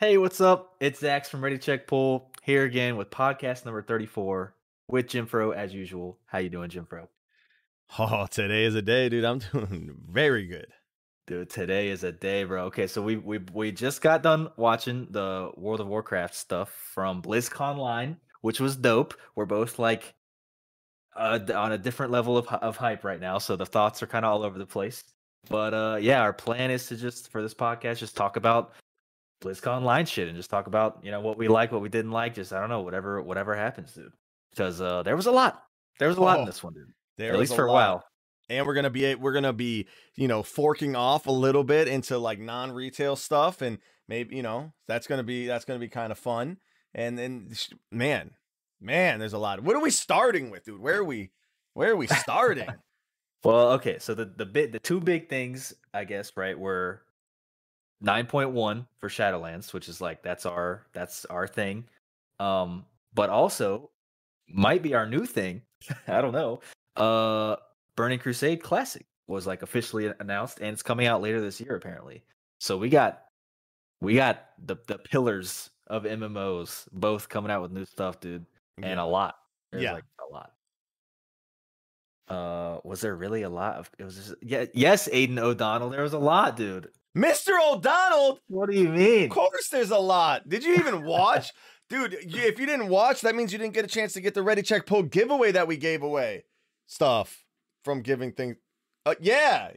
Hey, what's up? It's Zach from Ready Check Pull here again with podcast number 34 with Jim Fro as usual. How you doing, Jim Fro? Oh, today is a day, dude. I'm doing very good. Dude, today is a day, bro. Okay, so we we we just got done watching the World of Warcraft stuff from BlizzConline, which was dope. We're both like uh, on a different level of of hype right now, so the thoughts are kind of all over the place. But uh, yeah, our plan is to just for this podcast just talk about BlizzConline shit and just talk about you know what we like, what we didn't like, just I don't know whatever whatever happens, dude. Because uh, there was a lot, there was a lot Oh, in this one, dude. There At least for a while. And we're gonna be we're gonna be you know forking off a little bit into like non retail stuff, and maybe you know that's gonna be that's gonna be kind of fun. And then man, man, there's a lot. What are we starting with, dude? Where are we? Where are we starting? Well, okay, so the the bit the two big things, I guess, right, were 9.1 for Shadowlands, which is like that's our that's our thing. Um, but also might be our new thing. I don't know. Uh Burning Crusade Classic was like officially announced and it's coming out later this year apparently. So we got we got the the pillars of MMOs both coming out with new stuff, dude, and a lot. There's Yeah. like a lot. Uh, was there really a lot of? It was just yeah, yes, Aiden O'Donnell. There was a lot, dude. Mr. O'Donnell. What do you mean? Of course, there's a lot. Did you even watch, dude? If you didn't watch, that means you didn't get a chance to get the Ready Check Pull giveaway that we gave away. Stuff from giving things. Uh, yeah,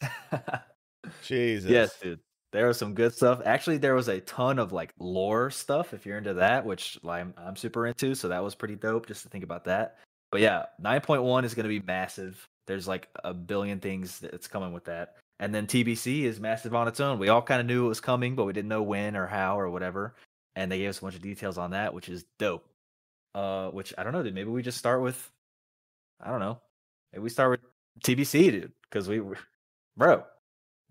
Jesus. yes, dude. There was some good stuff. Actually, there was a ton of like lore stuff if you're into that, which I'm I'm super into. So that was pretty dope just to think about that. But yeah, 9.1 is going to be massive. There's like a billion things that's coming with that. And then TBC is massive on its own. We all kind of knew it was coming, but we didn't know when or how or whatever. And they gave us a bunch of details on that, which is dope. Uh, which I don't know, dude. Maybe we just start with, I don't know. Maybe we start with TBC, dude, because we, bro,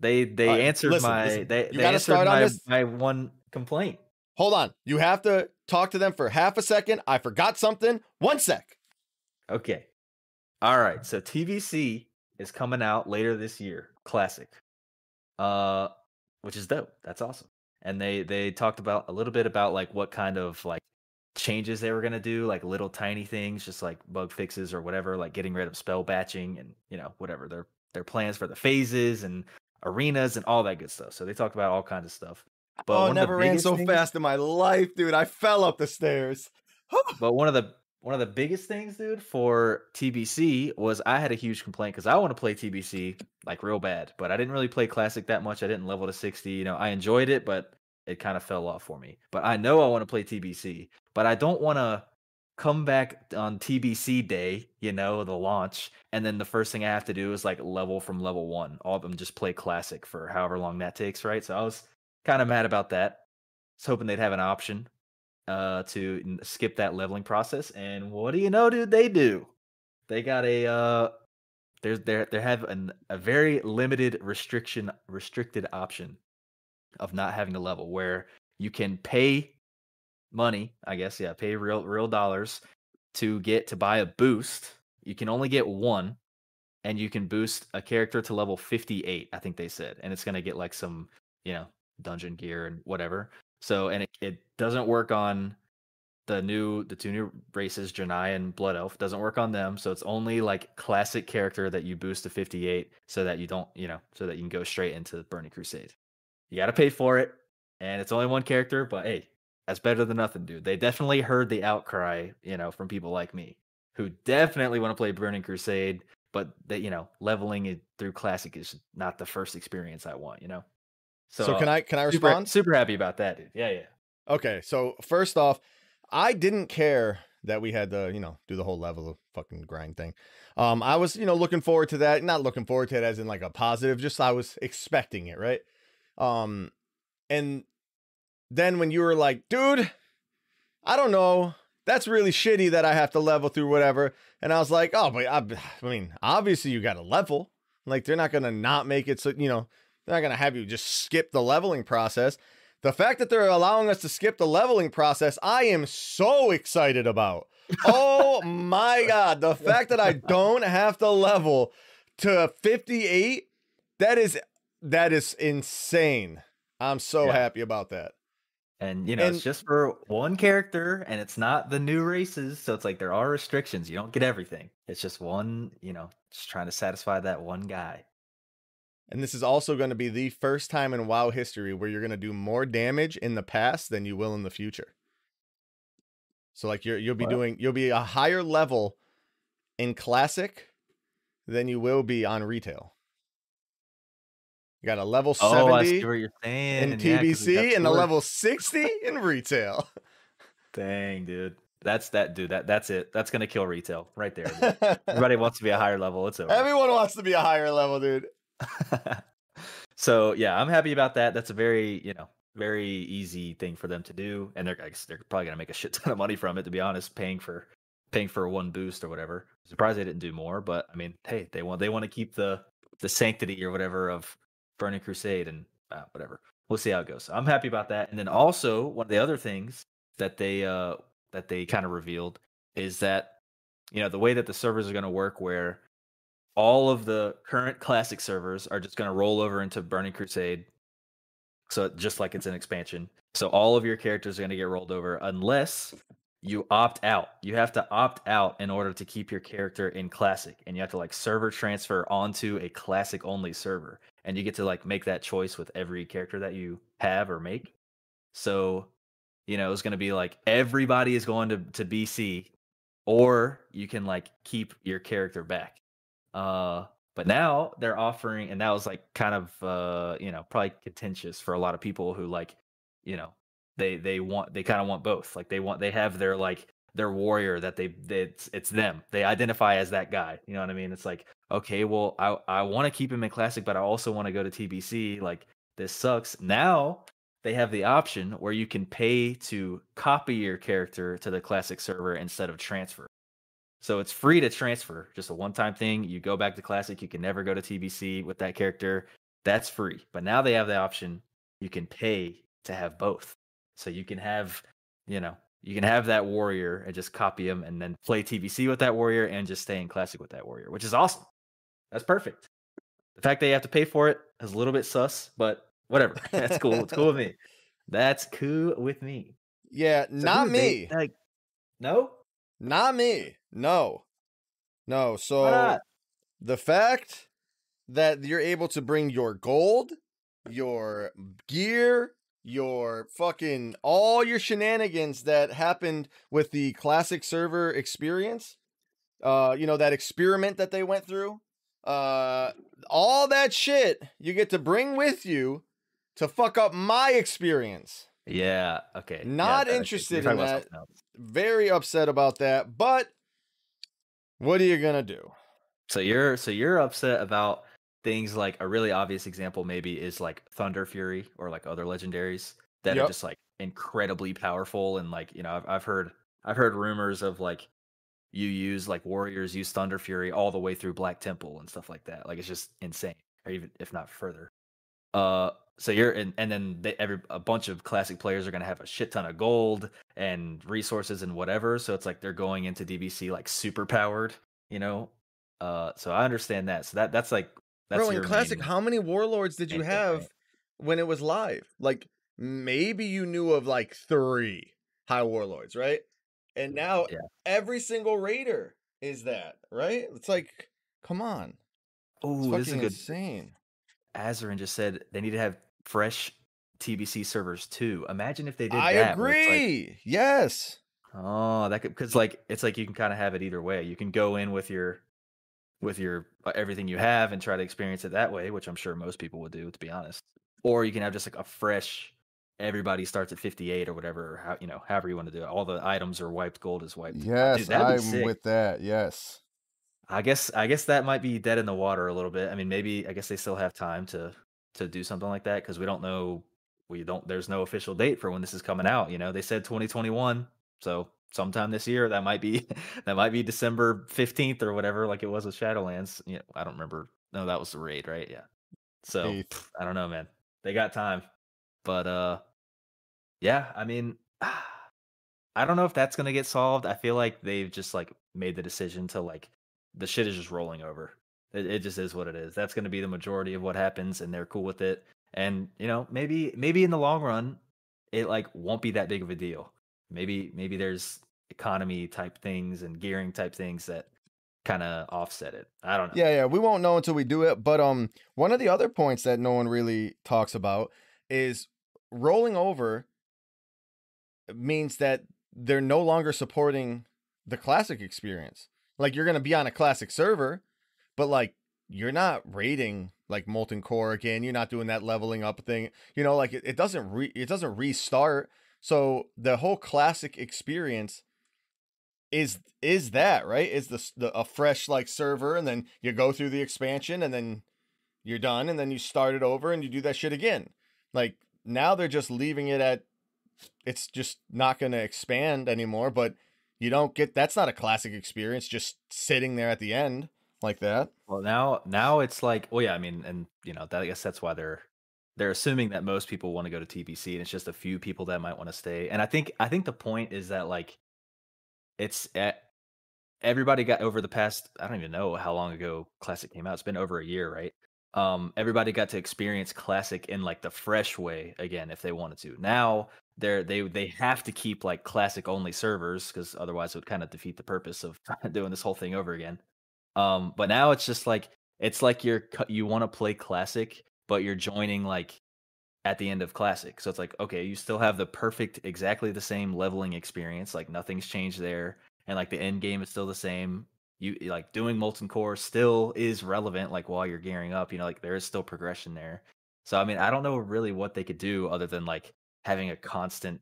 they they right, answered listen, my listen. they You they answered start on my my one complaint. Hold on. You have to talk to them for half a second. I forgot something. One sec. Okay. All right. So TBC is coming out later this year. Classic. Uh which is dope. That's awesome. And they they talked about a little bit about like what kind of like changes they were going to do, like little tiny things, just like bug fixes or whatever, like getting rid of spell batching and, you know, whatever. Their their plans for the phases and arenas and all that good stuff. So they talked about all kinds of stuff. But oh, one of the never ran so things- fast in my life, dude. I fell up the stairs. But one of the one of the biggest things, dude, for TBC was I had a huge complaint because I want to play TBC like real bad, but I didn't really play classic that much. I didn't level to sixty. You know, I enjoyed it, but it kind of fell off for me. But I know I want to play TBC, but I don't want to come back on TBC day, you know, the launch, and then the first thing I have to do is like level from level one. All of them just play classic for however long that takes, right? So I was kind of mad about that. I was hoping they'd have an option uh to skip that leveling process and what do you know dude they do? They got a uh there's there they have an, a very limited restriction restricted option of not having to level where you can pay money i guess yeah pay real real dollars to get to buy a boost. You can only get one and you can boost a character to level 58 i think they said and it's going to get like some you know dungeon gear and whatever so and it, it doesn't work on the new the two new races, Draenei and Blood Elf. Doesn't work on them. So it's only like classic character that you boost to 58 so that you don't, you know, so that you can go straight into Burning Crusade. You gotta pay for it, and it's only one character, but hey, that's better than nothing, dude. They definitely heard the outcry, you know, from people like me who definitely want to play Burning Crusade, but that you know, leveling it through classic is not the first experience I want, you know. So, can I can I super, respond? super happy about that, dude. Yeah, yeah. Okay, so first off, I didn't care that we had to, you know, do the whole level of fucking grind thing. Um, I was, you know, looking forward to that. Not looking forward to it as in like a positive, just I was expecting it, right? Um, and then when you were like, dude, I don't know, that's really shitty that I have to level through whatever. And I was like, oh, but I, I mean, obviously you got to level. Like they're not gonna not make it so you know they're not gonna have you just skip the leveling process. The fact that they're allowing us to skip the leveling process, I am so excited about. Oh my god, the fact that I don't have to level to 58, that is that is insane. I'm so Yeah. happy about that. And you know, And- it's just for one character and it's not the new races, so it's like there are restrictions. You don't get everything. It's just one, you know, just trying to satisfy that one guy. And this is also going to be the first time in WoW history where you're going to do more damage in the past than you will in the future. So like you're you'll be doing you'll be a higher level in classic than you will be on retail. You got a level Oh, I see 70 what you're saying. in yeah, 'cause we TBC and a level 60 in retail. Dang, dude. That's that dude. That that's it. That's gonna kill retail right there. Everybody wants to be a higher level. It's over. Everyone wants to be a higher level, dude. so yeah, I'm happy about that. That's a very you know very easy thing for them to do, and they're they're probably gonna make a shit ton of money from it. To be honest, paying for paying for one boost or whatever. Surprised they didn't do more, but I mean, hey, they want they want to keep the the sanctity or whatever of Burning Crusade and uh, whatever. We'll see how it goes. I'm happy about that. And then also one of the other things that they uh that they kind of revealed is that you know the way that the servers are going to work where all of the current classic servers are just going to roll over into Burning Crusade. So just like it's an expansion. So all of your characters are going to get rolled over unless you opt out. You have to opt out in order to keep your character in classic and you have to like server transfer onto a classic only server and you get to like make that choice with every character that you have or make. So, you know, it's going to be like everybody is going to to BC or you can like keep your character back. Uh, but now they're offering, and that was like kind of uh, you know, probably contentious for a lot of people who like, you know, they they want they kind of want both. Like they want they have their like their warrior that they, they it's it's them. They identify as that guy. You know what I mean? It's like okay, well, I I want to keep him in classic, but I also want to go to TBC. Like this sucks. Now they have the option where you can pay to copy your character to the classic server instead of transfer. So it's free to transfer, just a one time thing. You go back to classic, you can never go to TBC with that character. That's free. But now they have the option you can pay to have both. So you can have, you know, you can have that warrior and just copy him and then play TBC with that warrior and just stay in classic with that warrior, which is awesome. That's perfect. The fact that you have to pay for it is a little bit sus, but whatever. That's cool. It's cool with me. That's cool with me. Yeah, So, not dude, they- me. like, no? Not me. No. No. So the fact that you're able to bring your gold, your gear, your fucking all your shenanigans that happened with the classic server experience, uh, you know, that experiment that they went through, uh, all that shit you get to bring with you to fuck up my experience. Yeah. Okay. Not okay, interested in that. Very upset about that, but what are you gonna do? So you're so you're upset about things like a really obvious example maybe is like Thunderfury or like other legendaries that Yep. are just like incredibly powerful and like you know I've I've heard I've heard rumors of like you use like warriors use Thunderfury all the way through Black Temple and stuff like that. Like it's just insane, or even if not further. Uh, so you're and and then they, every a bunch of classic players are gonna have a shit ton of gold and resources and whatever. So it's like they're going into TBC like super powered, you know. Uh, so I understand that. So that that's like that's Bro, in classic, main- how many warlords did you thing, have right? when it was live? Like maybe you knew of like three high warlords, right? And now Yeah. every single raider is that, right? It's like, come on, Oh, this is good. insane. Azarin just said they need to have fresh TBC servers too. Imagine if they did I that. it's like- agree. yes. Oh, that could because like it's like you can kind of have it either way. You can go in with your with your uh, everything you have and try to experience it that way, which I'm sure most people would do, to be honest. Or you can have just like a fresh. Everybody starts at 58 or whatever, or how you know, however you want to do it. All the items are wiped, gold is wiped. Yes, that'd I'm sick. with that. Yes. I guess I guess that might be dead in the water a little bit. I mean, maybe I guess they still have time to to do something like that because we don't know. We don't. There's no official date for when this is coming out. You know, they said 2021, so sometime this year. That might be that might be December 15th or whatever, like it was with Shadowlands. You know, I don't remember. No, that was the raid, right? Yeah. So Eighth. I don't know, man. They got time, but uh, yeah. I mean, I don't know if that's gonna get solved. I feel like they've just like made the decision to like the shit is just rolling over. It, it just is what it is. That's gonna be the majority of what happens, and they're cool with it. And you know, maybe maybe in the long run, it like won't be that big of a deal. Maybe maybe there's economy type things and gearing type things that kind of offset it. I don't know. Yeah, yeah, we won't know until we do it. But um, one of the other points that no one really talks about is rolling over means that they're no longer supporting the classic experience. Like you're gonna be on a classic server, but like you're not raiding like molten core again. You're not doing that leveling up thing. You know, like it, it doesn't re it doesn't restart. So the whole classic experience is is that right? Is the, the a fresh like server, and then you go through the expansion, and then you're done, and then you start it over, and you do that shit again. Like now they're just leaving it at it's just not going to expand anymore. But you don't get that's not a classic experience just sitting there at the end like that. Well, now now it's like, well, yeah, I mean, and you know, that, I guess that's why they're they're assuming that most people want to go to TBC, and it's just a few people that might want to stay. And I think I think the point is that like it's at, everybody got over the past I don't even know how long ago Classic came out. It's been over a year, right? Um, everybody got to experience Classic in like the fresh way again if they wanted to. Now they're they they have to keep like Classic only servers because otherwise it would kind of defeat the purpose of doing this whole thing over again. Um, but now it's just like it's like you're you want to play Classic, but you're joining like at the end of classic. So it's like, okay, you still have the perfect, exactly the same leveling experience. Like nothing's changed there. And like the end game is still the same. You like doing molten core still is relevant, like while you're gearing up, you know, like there is still progression there. So I mean, I don't know really what they could do other than like having a constant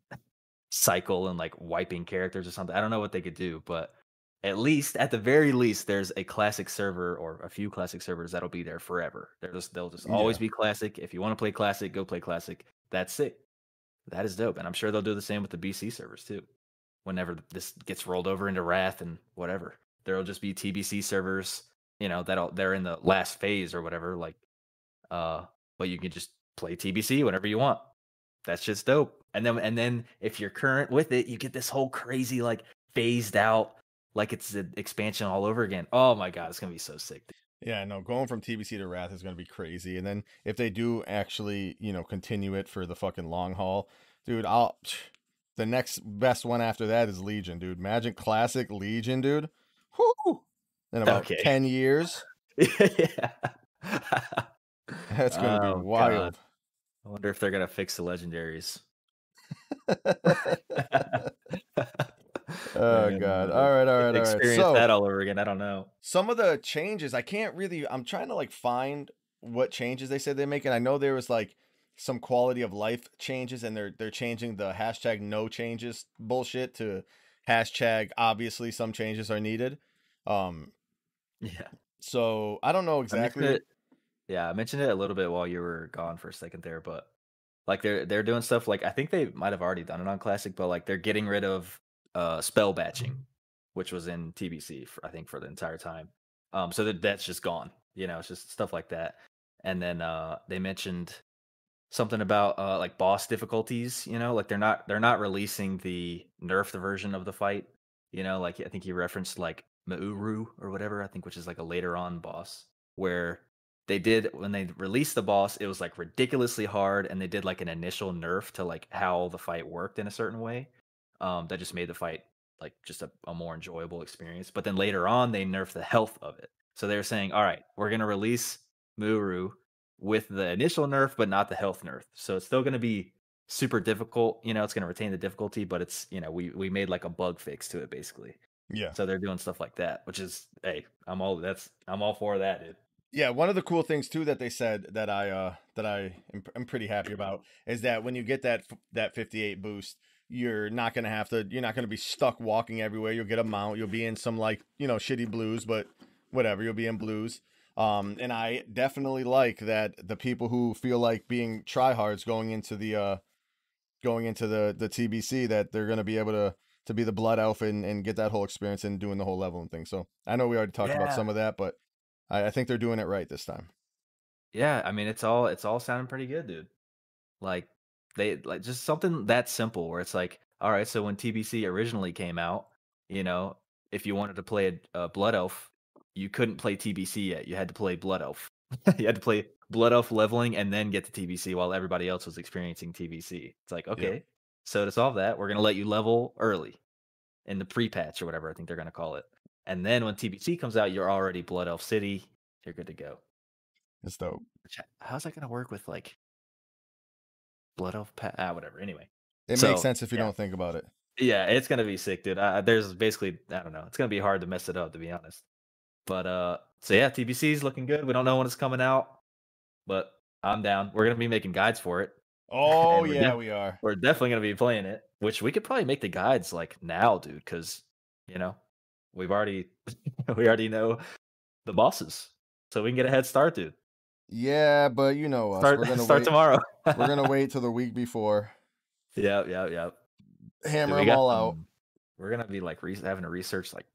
cycle and like wiping characters or something. I don't know what they could do, but at least at the very least there's a classic server or a few classic servers that'll be there forever. They're just they'll just always be classic. If you want to play classic go play classic. That's it. That is dope and i'm sure they'll do the same with the bc servers too. Whenever this gets rolled over into wrath and whatever there'll just be tbc servers you know that'll they're in the last phase or whatever like uh but you can just play tbc whenever you want that's just dope and then and then if you're current with it you get this whole crazy like phased out like it's an expansion all over again. Oh my god, it's gonna be so sick. Dude. Yeah, no, going from TBC to Wrath is gonna be crazy. And then if they do actually, you know, continue it for the fucking long haul, dude, I'll the next best one after that is Legion, dude. Magic Classic Legion, dude. Whoo! In about okay. ten years. yeah. That's gonna oh, be wild. God. I wonder if they're gonna fix the legendaries. oh god. all right all right all right so that all over again. I don't know. some of the changes i can't really i'm trying to like find what changes they said they make and i know there was like some quality of life changes and they're they're changing the hashtag no changes bullshit to hashtag obviously some changes are needed. Um yeah. so i don't know exactly yeah i mentioned it a little bit while you were gone for a second there but like they're they're doing stuff like I think they might have already done it on classic, but like they're getting rid of uh, spell batching, which was in TBC for, I think for the entire time. Um, so that that's just gone. You know, it's just stuff like that. And then uh, they mentioned something about uh, like boss difficulties. You know, like they're not they're not releasing the nerfed version of the fight. You know, like I think he referenced like M'uru or whatever. I think which is like a later on boss where they did when they released the boss it was like ridiculously hard and they did like an initial nerf to like how the fight worked in a certain way um, that just made the fight like just a, a more enjoyable experience. But then later on, they nerfed the health of it. So they were saying, all right, we're going to release M'uru with the initial nerf, but not the health nerf. So it's still going to be super difficult. You know, it's going to retain the difficulty, but it's, you know, we, we made like a bug fix to it basically. Yeah. So they're doing stuff like that, which is, hey, I'm all, that's, I'm all for that, dude. Yeah, one of the cool things too that they said that I uh that I am, am pretty happy about is that when you get that that 58 boost, you're not gonna have to you're not gonna be stuck walking everywhere. You'll get a mount. You'll be in some like you know shitty blues but whatever you'll be in blues. Um and i definitely like that the people who feel like being tryhards going into the uh going into the the tbc that they're gonna be able to to be the blood elf and, and get that whole experience and doing the whole level and thing. So i know we already talked yeah. about some of that but I, I think they're doing it right this time yeah i mean it's all it's all sounding pretty good dude like they like just something that simple where it's like, all right, so when TBC originally came out, you know, if you wanted to play a, a Blood Elf, you couldn't play TBC yet. You had to play Blood Elf. you had to play Blood Elf leveling and then get to TBC while everybody else was experiencing TBC. It's like, okay, So to solve that, we're gonna let you level early in the pre-patch or whatever I think they're gonna call it. And then when TBC comes out, you're already Blood Elf City. You're good to go. It's dope. How's that gonna work with like Blood Elf? Pa- ah, whatever. Anyway, It So, makes sense if you yeah. don't think about it. yeah, it's gonna be sick, dude. Uh, there's basically I don't know. It's gonna be hard to mess it up, to be honest. But uh, so yeah, TBC is looking good. We don't know when it's coming out, but I'm down. We're gonna be making guides for it. Oh yeah, def- we are. We're definitely gonna be playing it, which we could probably make the guides like now, dude, because you know we've already we already know the bosses, so we can get a head start, dude. Yeah, but you know us. Start we're gonna start wait. tomorrow. we're gonna wait till the week before. yeah, yeah, yeah. Hammer we them got all out. We're gonna be like re- having to research like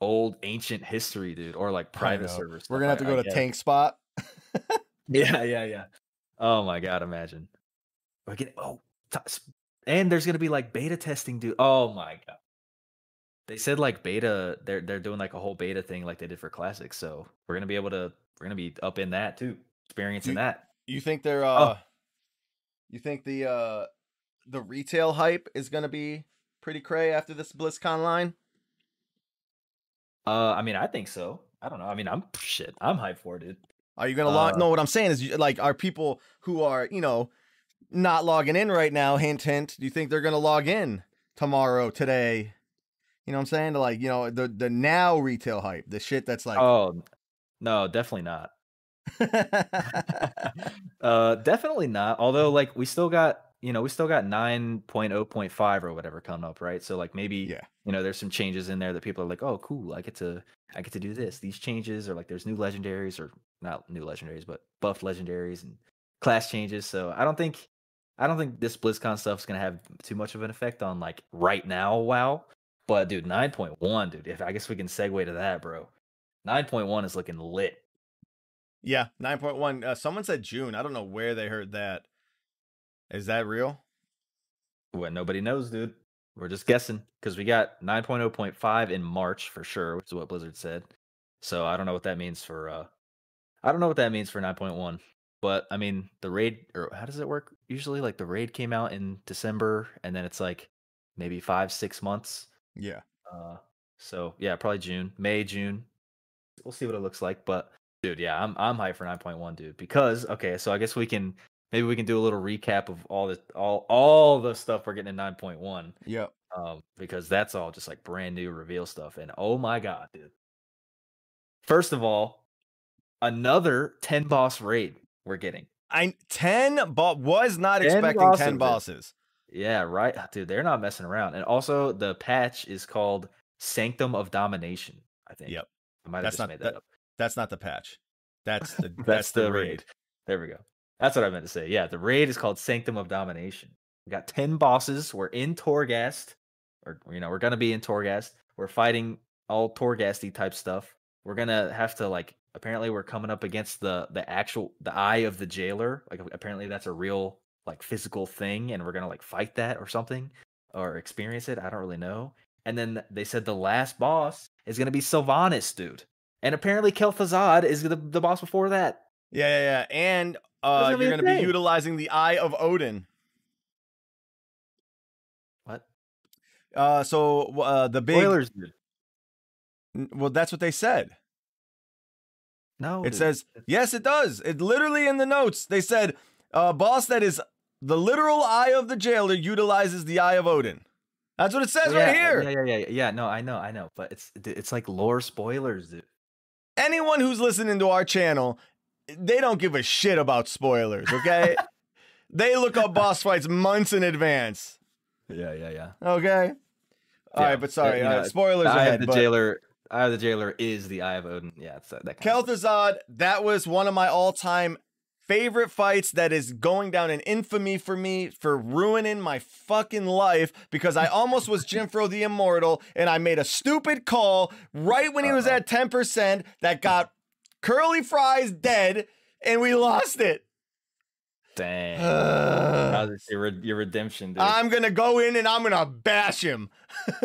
old ancient history, dude, or like private servers. We're gonna have to go to TankSpot. Yeah, yeah, yeah. Oh my god, imagine. We're getting oh, t- and there's gonna be like beta testing, dude. Oh my god. They said like beta, they're they're doing like a whole beta thing like they did for classics. So we're gonna be able to we're gonna be up in that too, experiencing You- that. You think they're Oh. uh you think the uh the retail hype is gonna be pretty cray after this BlizzConline? Uh, I mean, I think so. I don't know. I mean, I'm shit. I'm hyped for it, dude. Are you gonna log? Uh, No, what I'm saying is, you- like, are people who are you know not logging in right now? Hint, hint. Do you think they're gonna log in tomorrow, today? You know what I'm saying? To Like, you know, the the now retail hype, the shit that's like, Oh no, definitely not. uh definitely not although like we still got you know we still got 9.0.5 or whatever coming up right so like maybe Yeah. you know there's some changes in there that people are like oh cool i get to i get to do this these changes or like there's new legendaries or not new legendaries but buffed legendaries and class changes so i don't think i don't think this blizzcon stuff is going to have too much of an effect on like right now wow but dude 9.1 dude if i guess we can segue to that bro 9.1 is looking lit yeah, nine point one. Uh, someone said June. I don't know where they heard that. Is that real? Well, nobody knows, dude. We're just guessing because we got 9.0.5 in March for sure, which is what Blizzard said. So I don't know what that means for uh I don't know what that means for 9.1. But I mean, the raid or how does it work? Usually like the raid came out in December and then it's like maybe 5 6 months. Yeah. Uh so yeah, probably June, May, June. We'll see what it looks like, but dude, yeah, I'm I'm hyped for 9.1, dude, because okay, so I guess we can maybe we can do a little recap of all the all all the stuff we're getting in 9.1 Yep. um because that's all just like brand new reveal stuff and oh my god, dude. First of all, another 10 boss raid we're getting. I ten, but was not 10 expecting bosses, ten dude. bosses. Yeah, right. Uh, dude, they're not messing around. And also the patch is called Sanctum of Domination, I think. Yep. I might have That's just not made that that, up. That's not the patch. That's the That's, the, raid. There we go. That's what I meant to say. Yeah, the raid is called Sanctum of Domination. We got 10 bosses. We're in Torghast. Or you know, we're gonna be in Torghast. We're fighting all Torghasty type stuff. We're gonna have to like apparently we're coming up against the the actual the eye of the jailer. Like apparently that's a real like physical thing, and we're gonna like fight that or something or experience it. I don't really know. And then they said the last boss is gonna be Sylvanas, dude. And apparently Kel'Thuzad is the, the boss before that. Yeah, yeah, yeah. And uh, gonna you're going to be utilizing the Eye of Odin. What? Uh, so uh, the big. Spoilers, dude. Well, that's what they said. No, It dude. says yes, it does. It literally in the notes they said, uh, "Boss that is the literal eye of the jailer utilizes the Eye of Odin." That's what it says yeah, right here. Yeah, yeah, yeah, yeah. Yeah, No, I know, I know, but it's it's like lore spoilers, dude. Anyone who's listening to our channel, they don't give a shit about spoilers. Okay, they look up boss fights months in advance. Yeah, yeah, yeah. Okay. All Yeah, right, but sorry, you uh, know, spoilers Eye ahead. of the but jailer. Eye of the jailer is the Eye of Odin. Yeah, it's that, that. Kel'Thuzad, that was one of my all-time favorite fights that is going down in infamy for me for ruining my fucking life because I almost was Jimfro the Immortal and I made a stupid call right when he was at 10% that got Curly Fries dead and we lost it. Dang. Uh, your your redemption, dude? I'm gonna go in and I'm gonna bash him.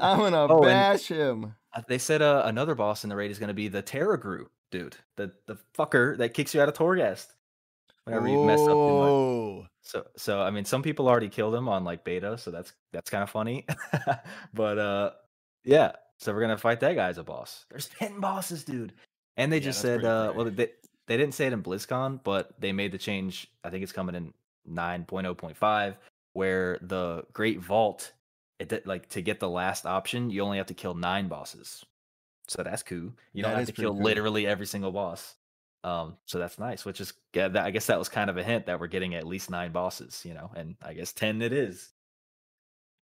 I'm gonna Oh, bash him. Uh, they said uh, another boss in the raid is going to be the Terragru, dude. The the fucker that kicks you out of Torghast whenever you mess up too much. Oh, So so I mean some people already killed him on like beta, so that's that's kind of funny. but uh yeah, so we're gonna fight that guy as a boss. There's 10 bosses, dude. And they Yeah, just said uh well they they didn't say it in BlizzCon, but they made the change. I think it's coming in 9.0.5 where the Great Vault it did, like to get the last option, you only have to kill 9 bosses. So that's cool. You don't That have to kill cool. literally every single boss. Um, so that's nice. Which is yeah, that, I guess that was kind of a hint that we're getting at least nine bosses, you know, and I guess ten it is.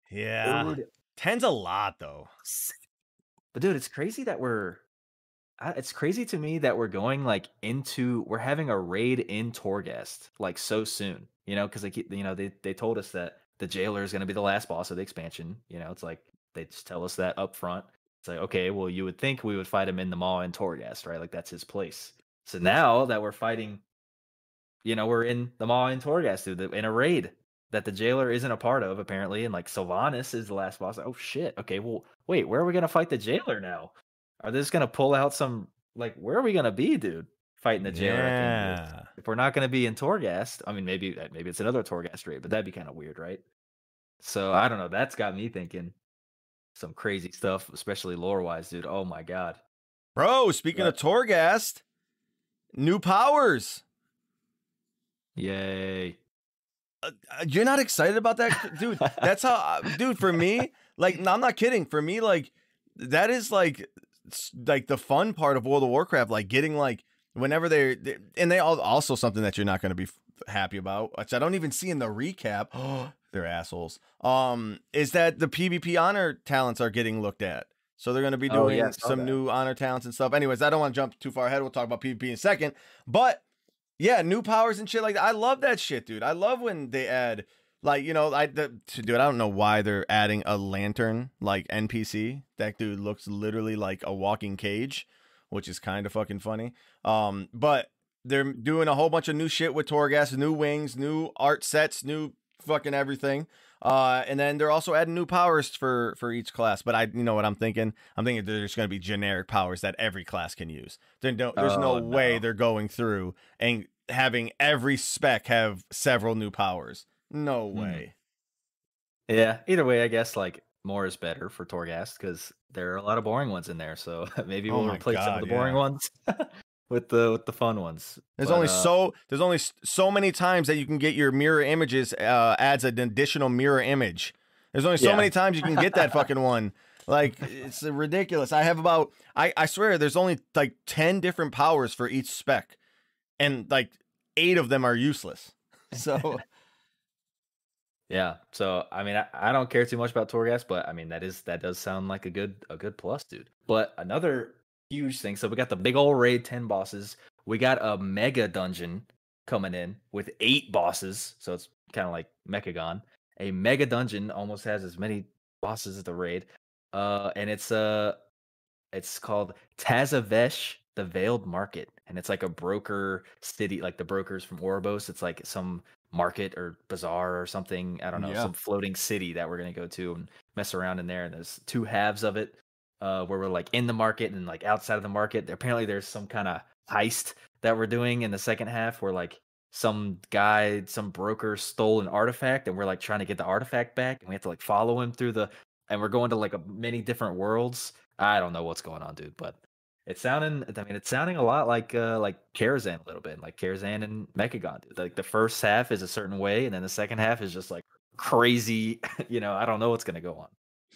Yeah. Dude, 10's a lot though. But dude, it's crazy that we're. It's crazy to me that we're going like into we're having a raid in Torghast like so soon, you know, because they keep you know they they told us that the jailer is going to be the last boss of the expansion. You know, it's like they just tell us that up front. It's like okay, well, you would think we would fight him in the Maw in Torghast, right? Like that's his place. So now that we're fighting, you know, we're in the Maw in Torghast, dude, in a raid that the jailer isn't a part of apparently, and like Sylvanas is the last boss. Oh shit. Okay, well, wait, where are we gonna fight the jailer now? Are they just gonna pull out some like where are we gonna be, dude? Fighting the jailer at the end? Yeah. If we're not gonna be in Torghast, I mean maybe uh, maybe it's another Torghast raid, but that'd be kind of weird, right? So I don't know. That's got me thinking some crazy stuff, especially lore wise, dude. Oh my god. Bro, speaking of Torghast, new powers. Yay. Uh, You're not excited about that, dude? That's how, uh, dude. For me, like, no, I'm not kidding. For me, like, that is like, like the fun part of World of Warcraft. Like getting like whenever they're, they, and they all also something that you're not going to be f- happy about, which I don't even see in the recap. They're assholes. Um, is that the PvP honor talents are getting looked at? So they're going to be Oh, doing yeah, some that. new honor talents and stuff. Anyways, I don't want to jump too far ahead. We'll talk about PvP in a second. But yeah, new powers and shit like that. I love that shit, dude. I love when they add like you know, I the, dude. I don't know why they're adding a lantern like NPC. That dude looks literally like a walking cage, which is kind of fucking funny. Um, but they're doing a whole bunch of new shit with Torghast, new wings, new art sets, new fucking everything. Uh, and then they're also adding new powers for for each class. But I, you know what I'm thinking? I'm thinking there's going to be generic powers that every class can use. There no, there's no, Oh, way they're going through and having every spec have several new powers. No Hmm. way. Yeah. Either way, I guess like more is better for Torghast because there are a lot of boring ones in there. So maybe Oh we'll my replace some of the boring yeah. ones with the with the fun ones. There's But, only uh, so there's only so many times that you can get your mirror images uh, adds an additional mirror image. There's only so Yeah. many times you can get that fucking one. Like it's ridiculous. I have about I I swear there's only like 10 different powers for each spec and like 8 of them are useless. So Yeah. So I mean, I, I don't care too much about Torghast, but I mean that is that does sound like a good a good plus, dude. But another huge thing. So we got the big old raid, ten bosses. We got a mega dungeon coming in with eight bosses. So it's kind of like Mechagon. A mega dungeon almost has as many bosses as the raid. Uh, and it's uh it's called Tazavesh, the Veiled Market, and it's like a broker city, like the brokers from Oribos. It's like some market or bazaar or something. I don't know, Yeah. some floating city that we're gonna go to and mess around in there. And there's two halves of it, uh, where we're like in the market and like outside of the market. Apparently, there's some kind of heist that we're doing in the second half, where like some guy, some broker stole an artifact, and we're like trying to get the artifact back, and we have to like follow him through the, and we're going to like a, many different worlds. I don't know what's going on, dude, but it's sounding. I mean, it's sounding a lot like uh like Karazhan a little bit, like Karazhan and Mechagon. Dude. Like the first half is a certain way, and then the second half is just like crazy. you know, I don't know what's gonna go on.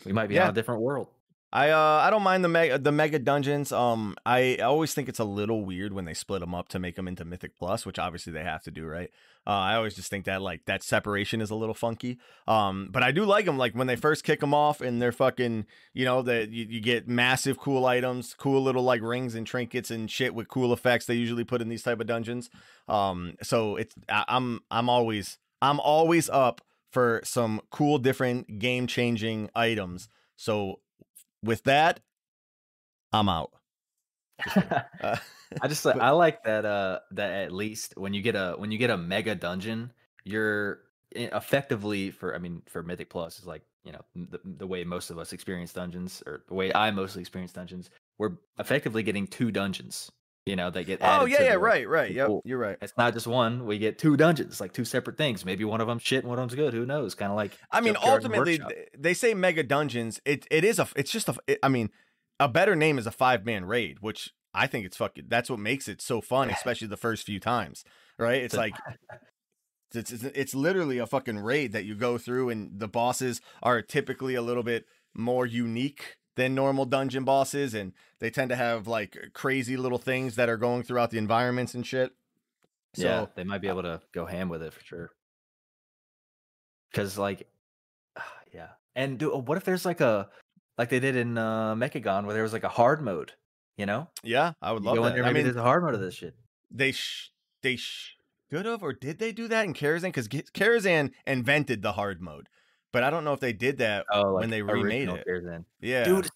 We might be Yeah. on a different world. I uh I don't mind the mega the mega dungeons. Um I always think it's a little weird when they split them up to make them into Mythic Plus, which obviously they have to do, right? Uh, I always just think that like that separation is a little funky. Um but I do like them like when they first kick them off and they're fucking, you know, that you, you get massive cool items, cool little like rings and trinkets and shit with cool effects they usually put in these type of dungeons. Um so it's I, I'm I'm always I'm always up for some cool different game changing items. So with that, I'm out. Uh, I just like I like that uh that at least when you get a when you get a mega dungeon, you're effectively for I mean for Mythic Plus is like you know the, the way most of us experience dungeons or the way I mostly experience dungeons, we're effectively getting two dungeons. You know, they get. Oh yeah, yeah, the- right, right. Yep, pool. you're right. It's not just one. We get two dungeons, like two separate things. Maybe one of them shit and one of them's good. Who knows? Kind of like. I mean, ultimately, they say mega dungeons. It it is a. It's just a. it- I mean, a better name is a five man raid, which I think it's fucking. That's what makes it so fun, especially the first few times, right? It's like. It's, it's it's literally a fucking raid that you go through, and the bosses are typically a little bit more unique than normal dungeon bosses, and they tend to have like crazy little things that are going throughout the environments and shit. So yeah, they might be able to go ham with it for sure. Because like, yeah, and do, what if there's like a like they did in uh, Mechagon where there was like a hard mode? You know, yeah, I would You love go in that. there, I mean, there's a hard mode of this shit. they sh- they sh- should have or did they do that in Karazhan? Because Karazhan invented the hard mode, but I don't know if they did that Oh, like when they remade it. Karazhan. Yeah, Dude,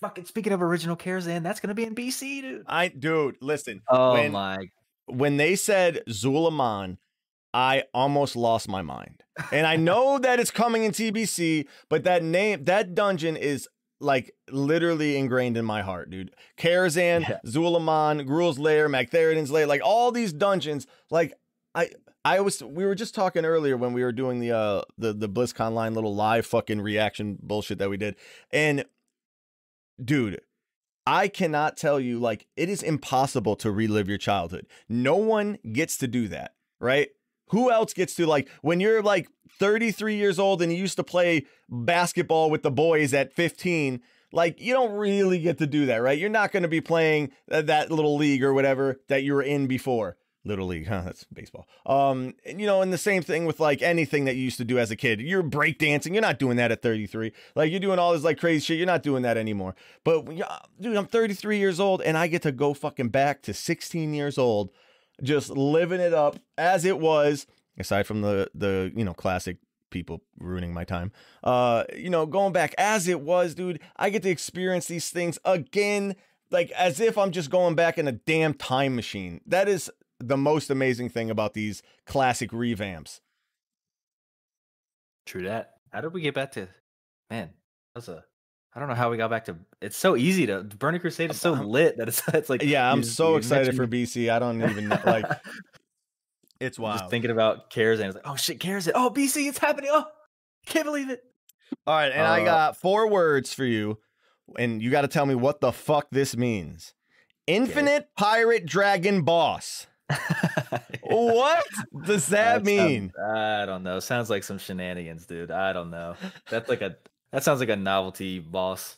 fucking speaking of original Karazhan, that's gonna be in BC, dude. I dude, listen. Oh when, my when they said Zul'Aman, I almost lost my mind. And I know that it's coming in TBC, but that name, that dungeon is like literally ingrained in my heart, dude. Karazhan, Yeah. Zul'Aman, Gruul's Lair, Magtheridon's Lair, like all these dungeons, like I I was we were just talking earlier when we were doing the uh the the BlizzConline little live fucking reaction bullshit that we did. And dude, I cannot tell you, like, it is impossible to relive your childhood. No one gets to do that, right? Who else gets to, like, when you're like 33 years old and you used to play basketball with the boys at 15, like, you don't really get to do that, right? You're not going to be playing th- that little league or whatever that you were in before. Little league, huh? That's baseball. Um, and, you know, and the same thing with like anything that you used to do as a kid. You're breakdancing. You're not doing that at 33. Like you're doing all this like crazy shit. You're not doing that anymore. But dude, I'm 33 years old and I get to go fucking back to 16 years old, just living it up as it was. Aside from the the you know classic people ruining my time, uh, you know, going back as it was, dude. I get to experience these things again, like as if I'm just going back in a damn time machine. That is the most amazing thing about these classic revamps. True that. How did we get back to man? That's a I don't know how we got back to it's so easy to Burning Crusade is so I'm- lit that it's it's like Yeah, I'm so excited for BC. I don't even know, like it's wild. just thinking about Karazhan. It's like, oh shit, Karazhan. Oh BC, it's happening. Oh can't believe it. All right, and I Uh, got four words for you, and you got to tell me what the fuck this means. Infinite pirate dragon boss. What does that sounds- mean? I don't know. Sounds like some shenanigans, dude. I don't know. That's like a that sounds like a novelty boss.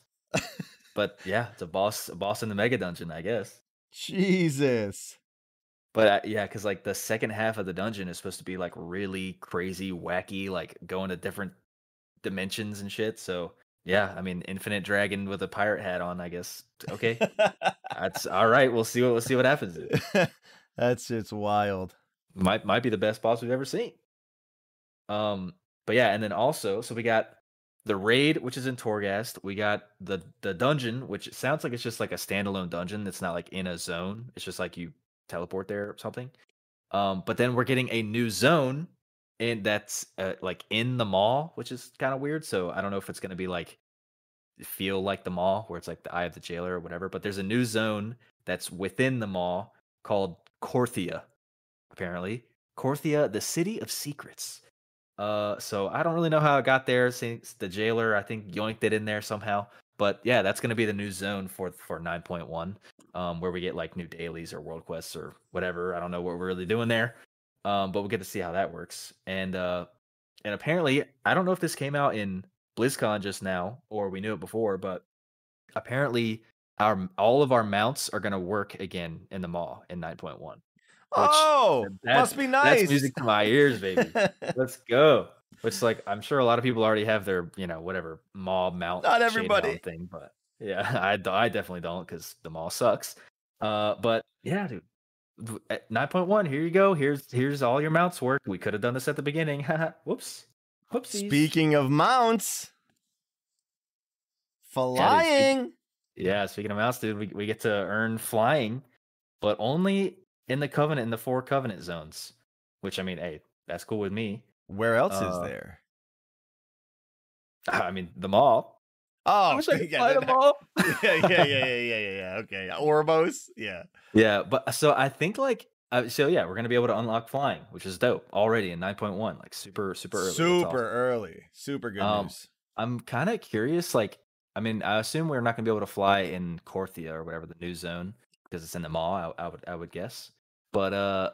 but yeah, it's a boss, a boss in the mega dungeon, I guess. Jesus. But uh, yeah, because like the second half of the dungeon is supposed to be like really crazy, wacky, like going to different dimensions and shit. So yeah, I mean, infinite dragon with a pirate hat on. I guess okay, that's all right. We'll see what we'll see what happens. That's just wild. might might be the best boss we've ever seen. Um, but yeah, and then also, so we got the raid, which is in Torghast. We got the the dungeon, which sounds like it's just like a standalone dungeon. It's not like in a zone. It's just like you teleport there or something. Um, but then we're getting a new zone, and that's uh, like in the Maw, which is kind of weird. So I don't know if it's gonna be like feel like the Maw, where it's like the eye of the jailer or whatever. But there's a new zone that's within the Maw called Korthia apparently. Korthia, the city of secrets. Uh, so I don't really know how it got there since the jailer, I think, yoinked it in there somehow. But yeah, that's going to be the new zone for for 9.1, um, where we get like new dailies or world quests or whatever. I don't know what we're really doing there, um, but we'll get to see how that works. And uh, and apparently, I don't know if this came out in BlizzCon just now or we knew it before, but apparently, our all of our mounts are going to work again in the Maw in 9.1. oh, must be nice. That's music to my ears, baby. Let's go. Which, like, I'm sure a lot of people already have their, you know, whatever Maw mount. Not everybody. thing, but yeah, I, I definitely don't because the Maw sucks. Uh, but yeah, dude. At 9.1, here you go. Here's here's all your mounts work. We could have done this at the beginning. Whoops. Whoopsies. Speaking of mounts, flying. Yeah, speaking of mounts, dude, we, we get to earn flying, but only in the covenant in the four covenant zones. Which I mean, hey, that's cool with me. Where else is Uh, there? I mean, the Maw. Oh, I wish I could yeah, fly that- them all. yeah, yeah, yeah, yeah, yeah, yeah. Okay, Orbos. Yeah. Yeah, but so I think like uh, so yeah, we're gonna be able to unlock flying, which is dope already in 9.1, like super super early. Super awesome. early. Super good Um, news. I'm kind of curious. Like, I mean, I assume we're not gonna be able to fly in Korthia or whatever the new zone because it's in the Maw. I, I would I would guess, but uh,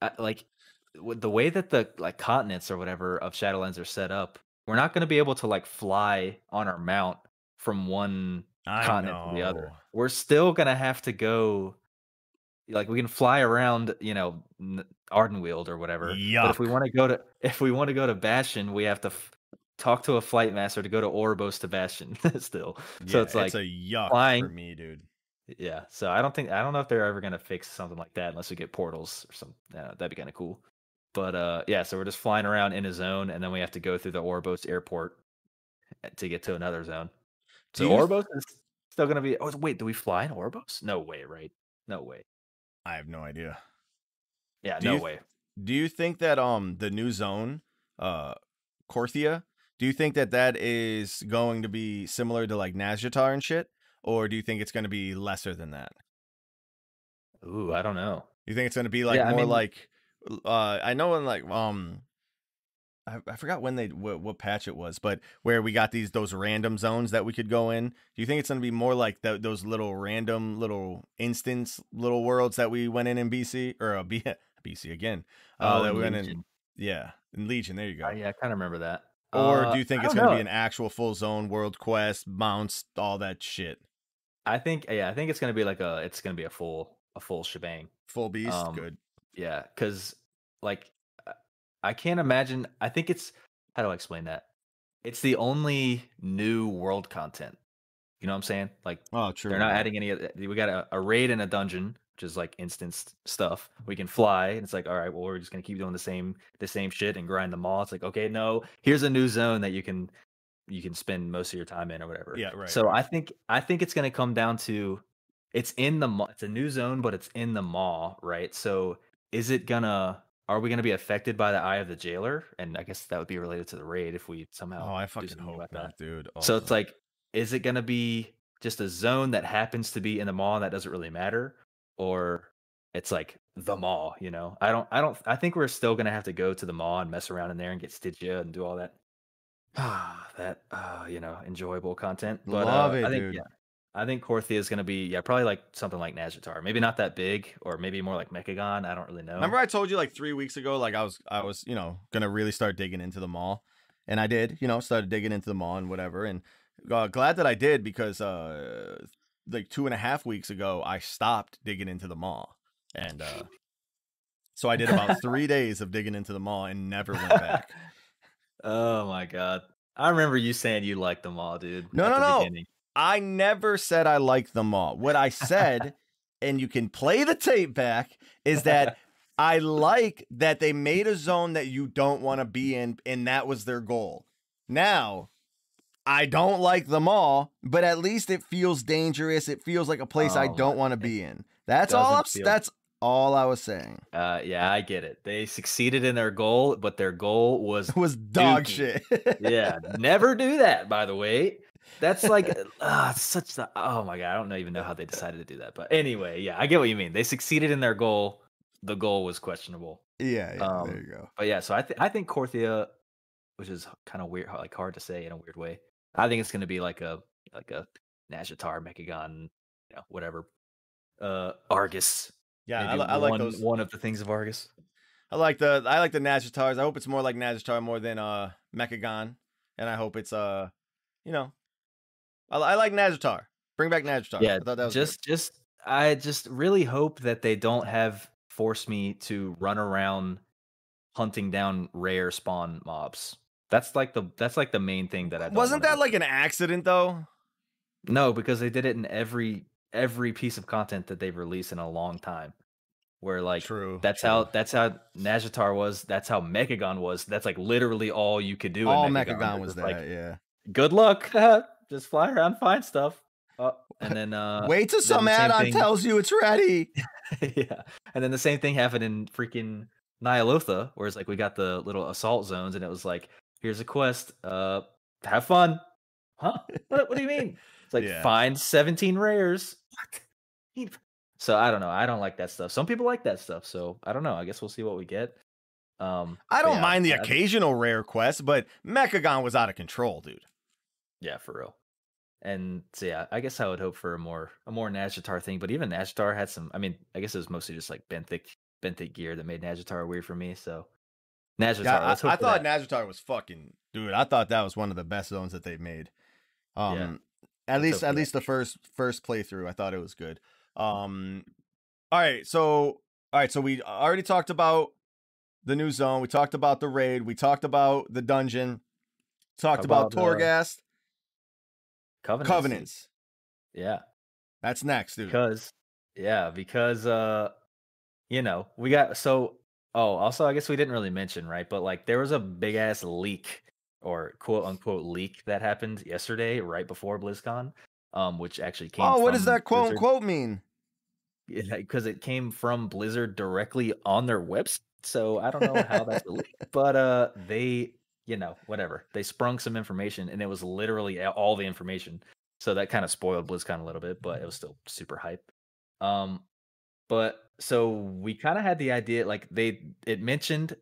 I, like the way that the like continents or whatever of Shadowlands are set up, we're not gonna be able to like fly on our mount from one I continent to the other. We're still gonna have to go. Like we can fly around, you know, Ardenweald or whatever. But if we want to go to, if we want to go to Bastion, we have to f- talk to a flight master to go to Oribos to Bastion. still, so Yeah, it's like, a yuck flying- for me, dude. yeah. So I don't think I don't know if they're ever gonna fix something like that unless we get portals or something. Uh, that'd be kind of cool. But uh, yeah. So we're just flying around in a zone, and then we have to go through the Oribos airport uh, to get to another zone. So Oribos is still gonna be. Oh wait, do we fly in Oribos? No way, right? No way. I have no idea. Yeah, Do no you way. Do you think that um the new zone, uh, Korthia, do you think that that is going to be similar to like Nazjatar and shit, or do you think it's going to be lesser than that? Ooh, I don't know. You think it's going to be like Yeah, I more mean- like, uh, I know in like um, I, I forgot when they what, what patch it was, but where we got these those random zones that we could go in. Do you think it's going to be more like tho- those little random little instance little worlds that we went in in BC or uh, B, BC again? Uh, Oh, that we went in, yeah, in Legion. There you go. Uh, yeah, I kind of remember that. Or Uh, do you think it's going to be an actual full zone world quest, mounts, all that shit? I think yeah, I think it's gonna be like a it's gonna be a full a full shebang. Full beast, Um, good. Yeah, because like I can't imagine. I think it's how do I explain that? It's the only new world content. You know what I'm saying? Like Oh, true. they're not adding any. We got a, a raid and a dungeon, which is like instance stuff. We can fly, and it's like, all right, well, we're just gonna keep doing the same the same shit and grind them all. It's like, okay, no, here's a new zone that you can you can spend most of your time in or whatever. Yeah, right, So. I think I think it's gonna come down to it's in the Maw. It's a new zone, but it's in the Maw, right? So is it gonna? Are we gonna be affected by the eye of the jailer? And I guess that would be related to the raid if we somehow. Oh, I fucking hope not, dude. so it's like, is it going to be just a zone that happens to be in the Maw and that doesn't really matter, or it's like the Maw? You know, I don't, I don't, I think we're still to have to go to the Maw and mess around in there and get Stygia and do all that. Ah, that uh, you know, enjoyable content. But Love uh, it, I think dude. yeah, I think Korthia is to be yeah, probably like something like Nazjatar. Maybe not that big, or maybe more like Mechagon. I don't really know. Remember I told you like three weeks ago, like I was I was, you know, gonna really start digging into the Maw. And I did, you know, started digging into the Maw and whatever. And uh, glad that I did because uh like two and a half weeks ago I stopped digging into the Maw. And uh so I did about three days of digging into the Maw and never went back. oh my god. I remember you saying you liked the Maw, dude. No, no, no. beginning. I never said I liked the Maw. What I said, and you can play the tape back, is that I like that they made a zone that you don't want to be in, and that was their goal. Now, I don't like the Maw, but at least it feels dangerous. It feels like a place I Oh, don't want to be in. That's all. I'm, feel- that's all I was saying. Uh, yeah, I get it. They succeeded in their goal, but their goal was was dog Dookie. shit. yeah, never do that. By the way, that's like uh, such the oh my god, I don't even know how they decided to do that. But anyway, yeah, I get what you mean. They succeeded in their goal. The goal was questionable. yeah, yeah. Um, there you go. But yeah, so I think I think Korthia, which is kind of weird, like hard to say in a weird way. I think it's going to be like a like a Nazjatar, Mechagon, you know, whatever. Uh, Argus. Yeah, I, li- I like one, those. One of the things of Argus. I like the I like the Nazjatars. I hope it's more like Nazjatar more than uh Mechagon, and I hope it's uh, you know, I, I like Nazjatar. Bring back Nazjatar. Yeah, I thought that was just just I just really hope that they don't have forced me to run around hunting down rare spawn mobs. That's like the that's like the main thing that I wasn't that like an accident though? no because they did it in every every piece of content that they've released in a long time. Where like True. that's true. how that's how Nazjatar was. That's how Mechagon was. That's like literally all you could do. all Mechagon Mechagon was that. Like, yeah. good luck. just fly around, find stuff. Oh, and then uh, Wait till some add-on thing- tells you it's ready. yeah. And then the same thing happened in freaking Ny'alotha, where it's like we got the little assault zones, and it was like, here's a quest. Uh, have fun. huh? What, what do you mean? It's like Yeah. find 17 rares. What? So I don't know. I don't like that stuff. Some people like that stuff. So I don't know. I guess we'll see what we get. Um, I don't yeah, mind the I- occasional rare quest, but Mechagon was out of control, dude. Yeah, for real. And so yeah, I guess I would hope for a more a more Nazjatar thing. But even Nazjatar had some. I mean, I guess it was mostly just like benthic benthic gear that made Nazjatar weird for me. So Nazjatar. Yeah, I, I thought. Nazjatar was fucking dude. I thought that was one of the best zones that they've made. Um, Yeah. at Let's least at that. least the first first playthrough, I thought it was good. Um, all right, so all right, so we already talked about the new zone. We talked about the raid. We talked about the dungeon. Talked about, about, uh, Torghast. Covenants. Covenants. Yeah. That's next, dude. because yeah because uh you know we got so oh also i guess we didn't really mention right but like there was a big ass leak or quote unquote leak that happened yesterday right before blizzcon um which actually came oh, what does that quote Blizzard. unquote mean? because it came from blizzard directly on their website so i don't know how that's a leak but uh they you know whatever they sprung some information and it was literally all the information so that kind of spoiled blizzcon a little bit but it was still super hype um but so we kind of had the idea like they it mentioned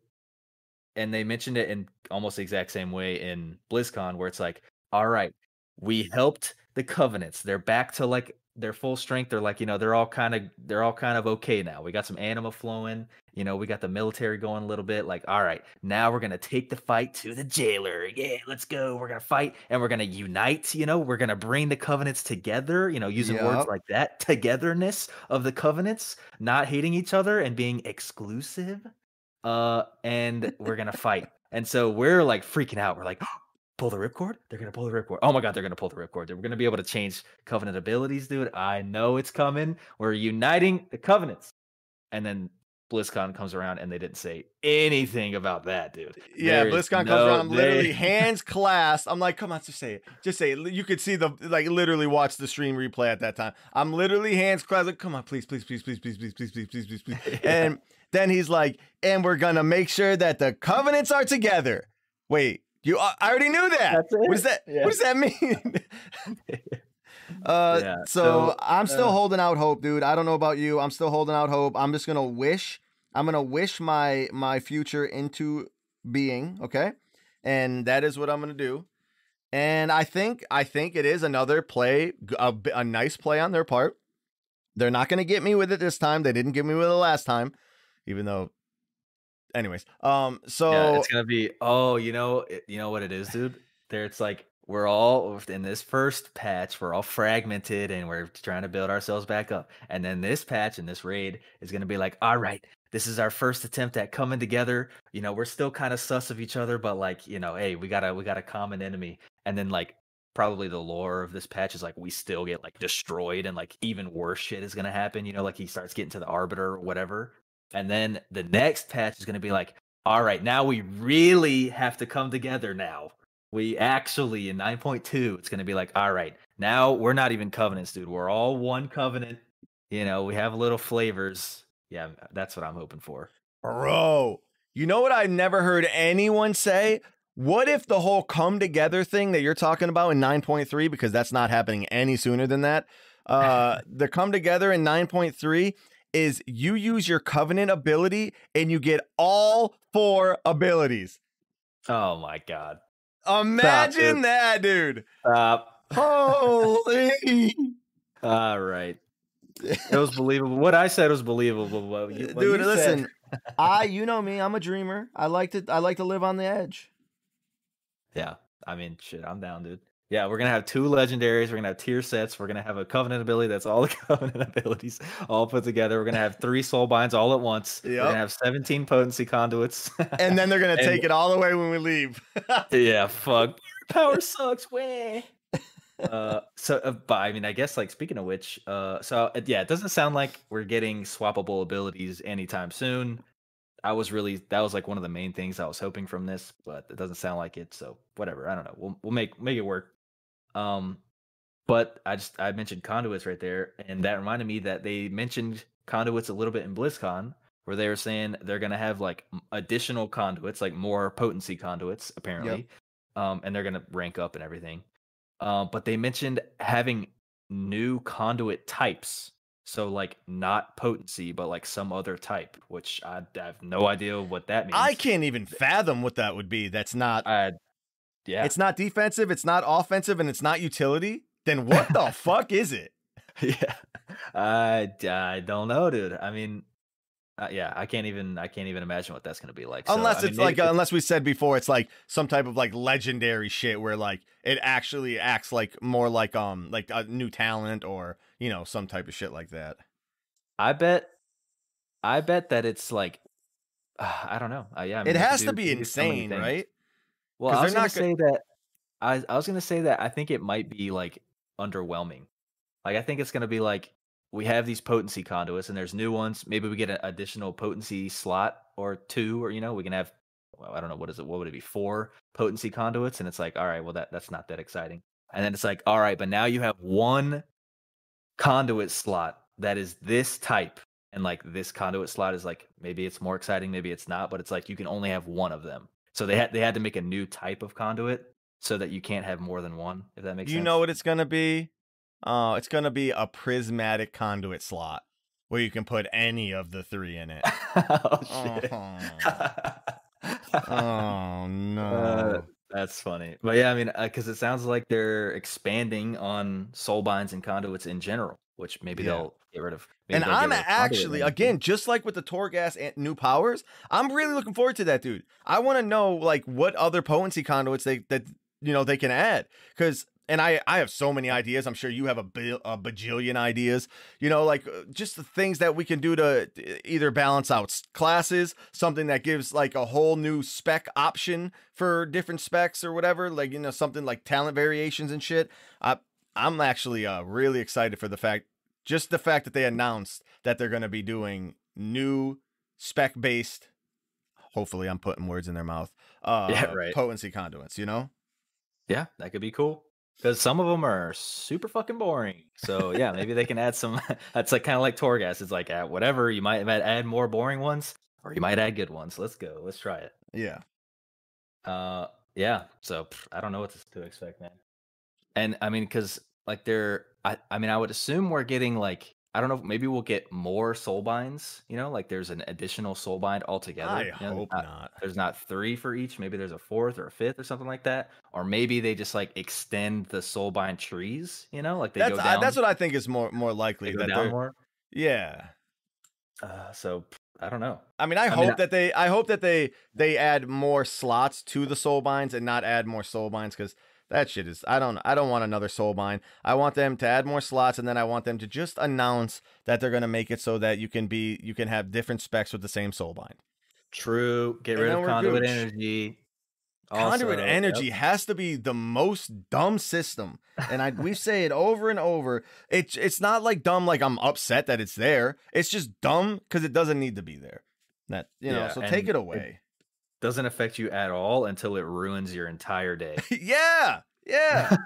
and they mentioned it in almost the exact same way in blizzcon where it's like all right we helped the covenants they're back to like their full strength they're like you know they're all kind of they're all kind of okay now. We got some anima flowing you know we got the military going a little bit like all right now we're gonna take the fight to the jailer. Yeah let's go. We're gonna fight and we're gonna unite you know? We're gonna bring the covenants together you know using Yup. words like that togetherness of the covenants not hating each other and being exclusive uh and we're gonna fight. And so we're like freaking out. We're like pull the ripcord they're gonna pull the ripcord oh my god they're gonna pull the ripcord we're gonna be able to change covenant abilities dude i know it's coming we're uniting the covenants and then blizzcon comes around and they didn't say anything about that dude Yeah, There BlizzCon comes no- around, literally they- hands clasped. I'm like, come on, just say it. Just say it. You could see the like literally watch the stream replay at that time. I'm literally hands clasped. Like, come on, please, please, please, please, please, please, please, please, please, please, please. And then he's like, and we're gonna make sure that the covenants are together. Wait, you? I I already knew that. That's What does that? Yeah. What does that mean? Uh, Yeah, so, so, I'm still uh, holding out hope, dude. I don't know about you. I'm still holding out hope. I'm just gonna wish. I'm gonna wish my my future into being. Okay, and that is what I'm gonna do. And I think I think it is another play, a nice play on their part. They're not gonna get me with it this time. They didn't get me with it last time, even though. Anyways, um, so yeah, it's gonna be. Oh, you know, it- you know what it is, dude. There, it's like we're all in this first patch. We're all fragmented, and we're trying to build ourselves back up. And then this patch and this raid is gonna be like, all right, this is our first attempt at coming together. You know, we're still kind of sus of each other, but like, you know, hey, we got a we got a common enemy. And then like probably the lore of this patch is like we still get like destroyed and like even worse shit is gonna happen. You know, like he starts getting to the arbiter or whatever. And then the next patch is gonna be like, all right, now we really have to come together now. We actually in 9.2, it's gonna be like, all right, now we're not even covenants, dude. We're all one covenant. You know, we have little flavors. Yeah, that's what I'm hoping for. Bro, you know what I've never heard anyone say? What if the whole come together thing that you're talking about in 9.3, because that's not happening any sooner than that, uh, the come together in 9.3 is you use your covenant ability and you get all four abilities. Oh my god. Imagine dude. that, dude. Stop. Holy. All right. It was believable. What I said was believable. What you, what dude, listen. said- I you know me, I'm a dreamer. I like to I like to live on the edge. Yeah. I mean, shit, I'm down, dude. Yeah, we're gonna have two legendaries. We're gonna have tier sets. We're gonna have a covenant ability that's all the covenant abilities all put together. We're gonna have three soul binds all at once. Yeah. We're gonna have 17 potency conduits. And then they're gonna And- take it all the way when we leave. yeah, fuck. Power sucks. Way. uh, so, uh, but I mean, I guess like speaking of which, uh, so uh, yeah, it doesn't sound like we're getting swappable abilities anytime soon. I was really that was like one of the main things I was hoping from this, but it doesn't sound like it. So whatever, I don't know. We'll we'll make make it work. Um, but I just I mentioned conduits right there, and that reminded me that they mentioned conduits a little bit in BlizzCon, where they were saying they're gonna have like additional conduits, like more potency conduits, apparently, um, and they're gonna rank up and everything. Uh, but they mentioned having new conduit types. So like not potency, but like some other type, which I, I have no idea what that means. I can't even fathom what that would be. That's not. Uh, yeah, It's not defensive. It's not offensive, and it's not utility. Then what the fuck is it? yeah. I I don't know, dude. I mean, uh, yeah, I can't even I can't even imagine what that's gonna be like. So, unless I mean, it's like uh, unless we said before it's like some type of like legendary shit where like it actually acts like more like um like a new talent or you know some type of shit like that. I bet, I bet that it's like, uh, I don't know. Uh, yeah, I mean, it has to do- be so insane, right? Well, I was gonna say that. I I was gonna say that I think it might be like underwhelming. Like I think it's gonna be like we have these potency conduits and there's new ones. Maybe we get an additional potency slot or two, or you know, we can have. Well, I don't know what is it. What would it be? Four potency conduits, and it's like, all right, well that that's not that exciting. And then it's like, all right, but now you have one conduit slot that is this type, and like this conduit slot is like maybe it's more exciting, maybe it's not, but it's like you can only have one of them. So they had they had to make a new type of conduit so that you can't have more than one. If that makes You sense. know what it's gonna be? Uh, it's gonna be a prismatic conduit slot where you can put any of the three in it. oh shit. oh no. Uh, That's funny. But yeah, I mean, because it sounds like they're expanding on soul binds and conduits in general, which maybe Yeah. they'll get rid of. maybe and I'm rid of conduit actually again just like with the Torghast and new powers, I'm really looking forward to that, dude. I want to know like what other potency conduits they that you know they can add because. And I, I have so many ideas. I'm sure you have a, bil- a bajillion ideas. You know, like uh, just the things that we can do to either balance out classes, something that gives like a whole new spec option for different specs or whatever. Like you know, something like talent variations and shit. I, I'm actually uh, really excited for the fact just the fact that they announced that they're going to be doing new spec based hopefully i'm putting words in their mouth uh Yeah, right. potency conduits you know Yeah, that could be cool. Because some of them are super fucking boring. So yeah, maybe they can add some. That's like kind of like Torghast. It's like uh, whatever you might add more boring ones, or you might add good ones. Let's go. Let's try it. yeah Uh, yeah. So I don't know what to, to expect, man. And I mean, because like they're, I, I mean, I would assume we're getting like, I don't know, maybe we'll get more soul binds. You know, like there's an additional soul bind altogether. i you know, there's hope not- not There's not three for each. Maybe there's a fourth or a fifth or something like that. Or maybe they just like extend the soul bind trees. You know, like they that's go I, down. that's what i think is more more likely that down more. yeah Uh, so I don't know. I mean, I, mean, hope I- that they, I hope that they, they add more slots to the soul binds and not add more soul binds because that shit is. I don't, I don't want another soul bind. I want them to add more slots and then I want them to just announce that they're gonna make it so that you can be, you can have different specs with the same soul bind. True. Get And rid of conduit gooch. energy. Conduit energy yep. has to be the most dumb system, and I we say it over and over. It's it's not like dumb like I'm upset that it's there. It's just dumb because it doesn't need to be there. That you know. So take it it- away. Doesn't affect you at all until it ruins your entire day. yeah, yeah.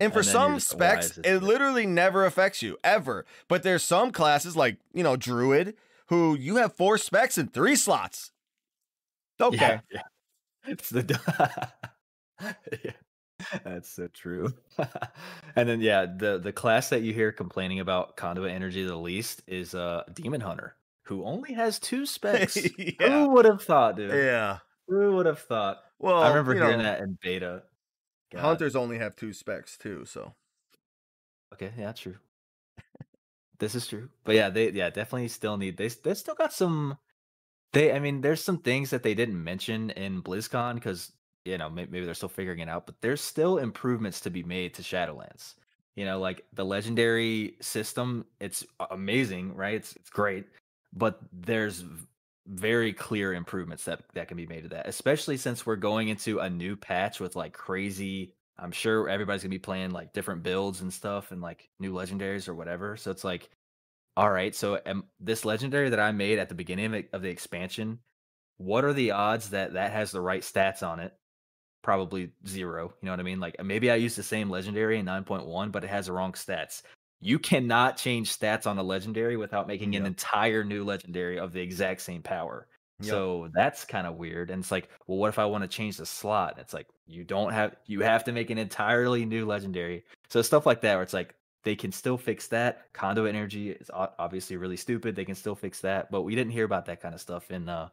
And for And some just like, why specs, it literally never affects you ever. But there's some classes like you know Druid who you have four specs and three slots. Okay. Yeah, yeah. It's the yeah. That's so true. and then yeah, the the class that you hear complaining about conduit energy the least is uh Demon Hunter, who only has two specs. yeah. Who would have thought, dude? Yeah. Who would have thought? Well, I remember hearing know, that in beta. God. Hunters only have two specs too, so Okay, yeah, true. this is true. But yeah, they yeah definitely still need they they still got some. They I mean, there's some things that they didn't mention in BlizzCon because you know may- maybe they're still figuring it out. But there's still improvements to be made to Shadowlands. You know, like the legendary system, it's amazing, right? It's it's great, but there's very clear improvements that that can be made to that, especially since we're going into a new patch with like crazy. I'm sure everybody's gonna be playing like different builds and stuff, and like new legendaries or whatever. So it's like, all right, so um, this legendary that I made at the beginning of the expansion, what are the odds that that has the right stats on it? Probably zero. You know what I mean? Like maybe I use the same legendary in 9.1, but it has the wrong stats. You cannot change stats on a legendary without making an entire new legendary of the exact same power. Yep. So that's kind of weird. And it's like, well, what if I want to change the slot? It's like you don't have you have to make an entirely new legendary. So stuff like that where it's like they can still fix that. Conduit energy is obviously really stupid. They can still fix that, but we didn't hear about that kind of stuff in uh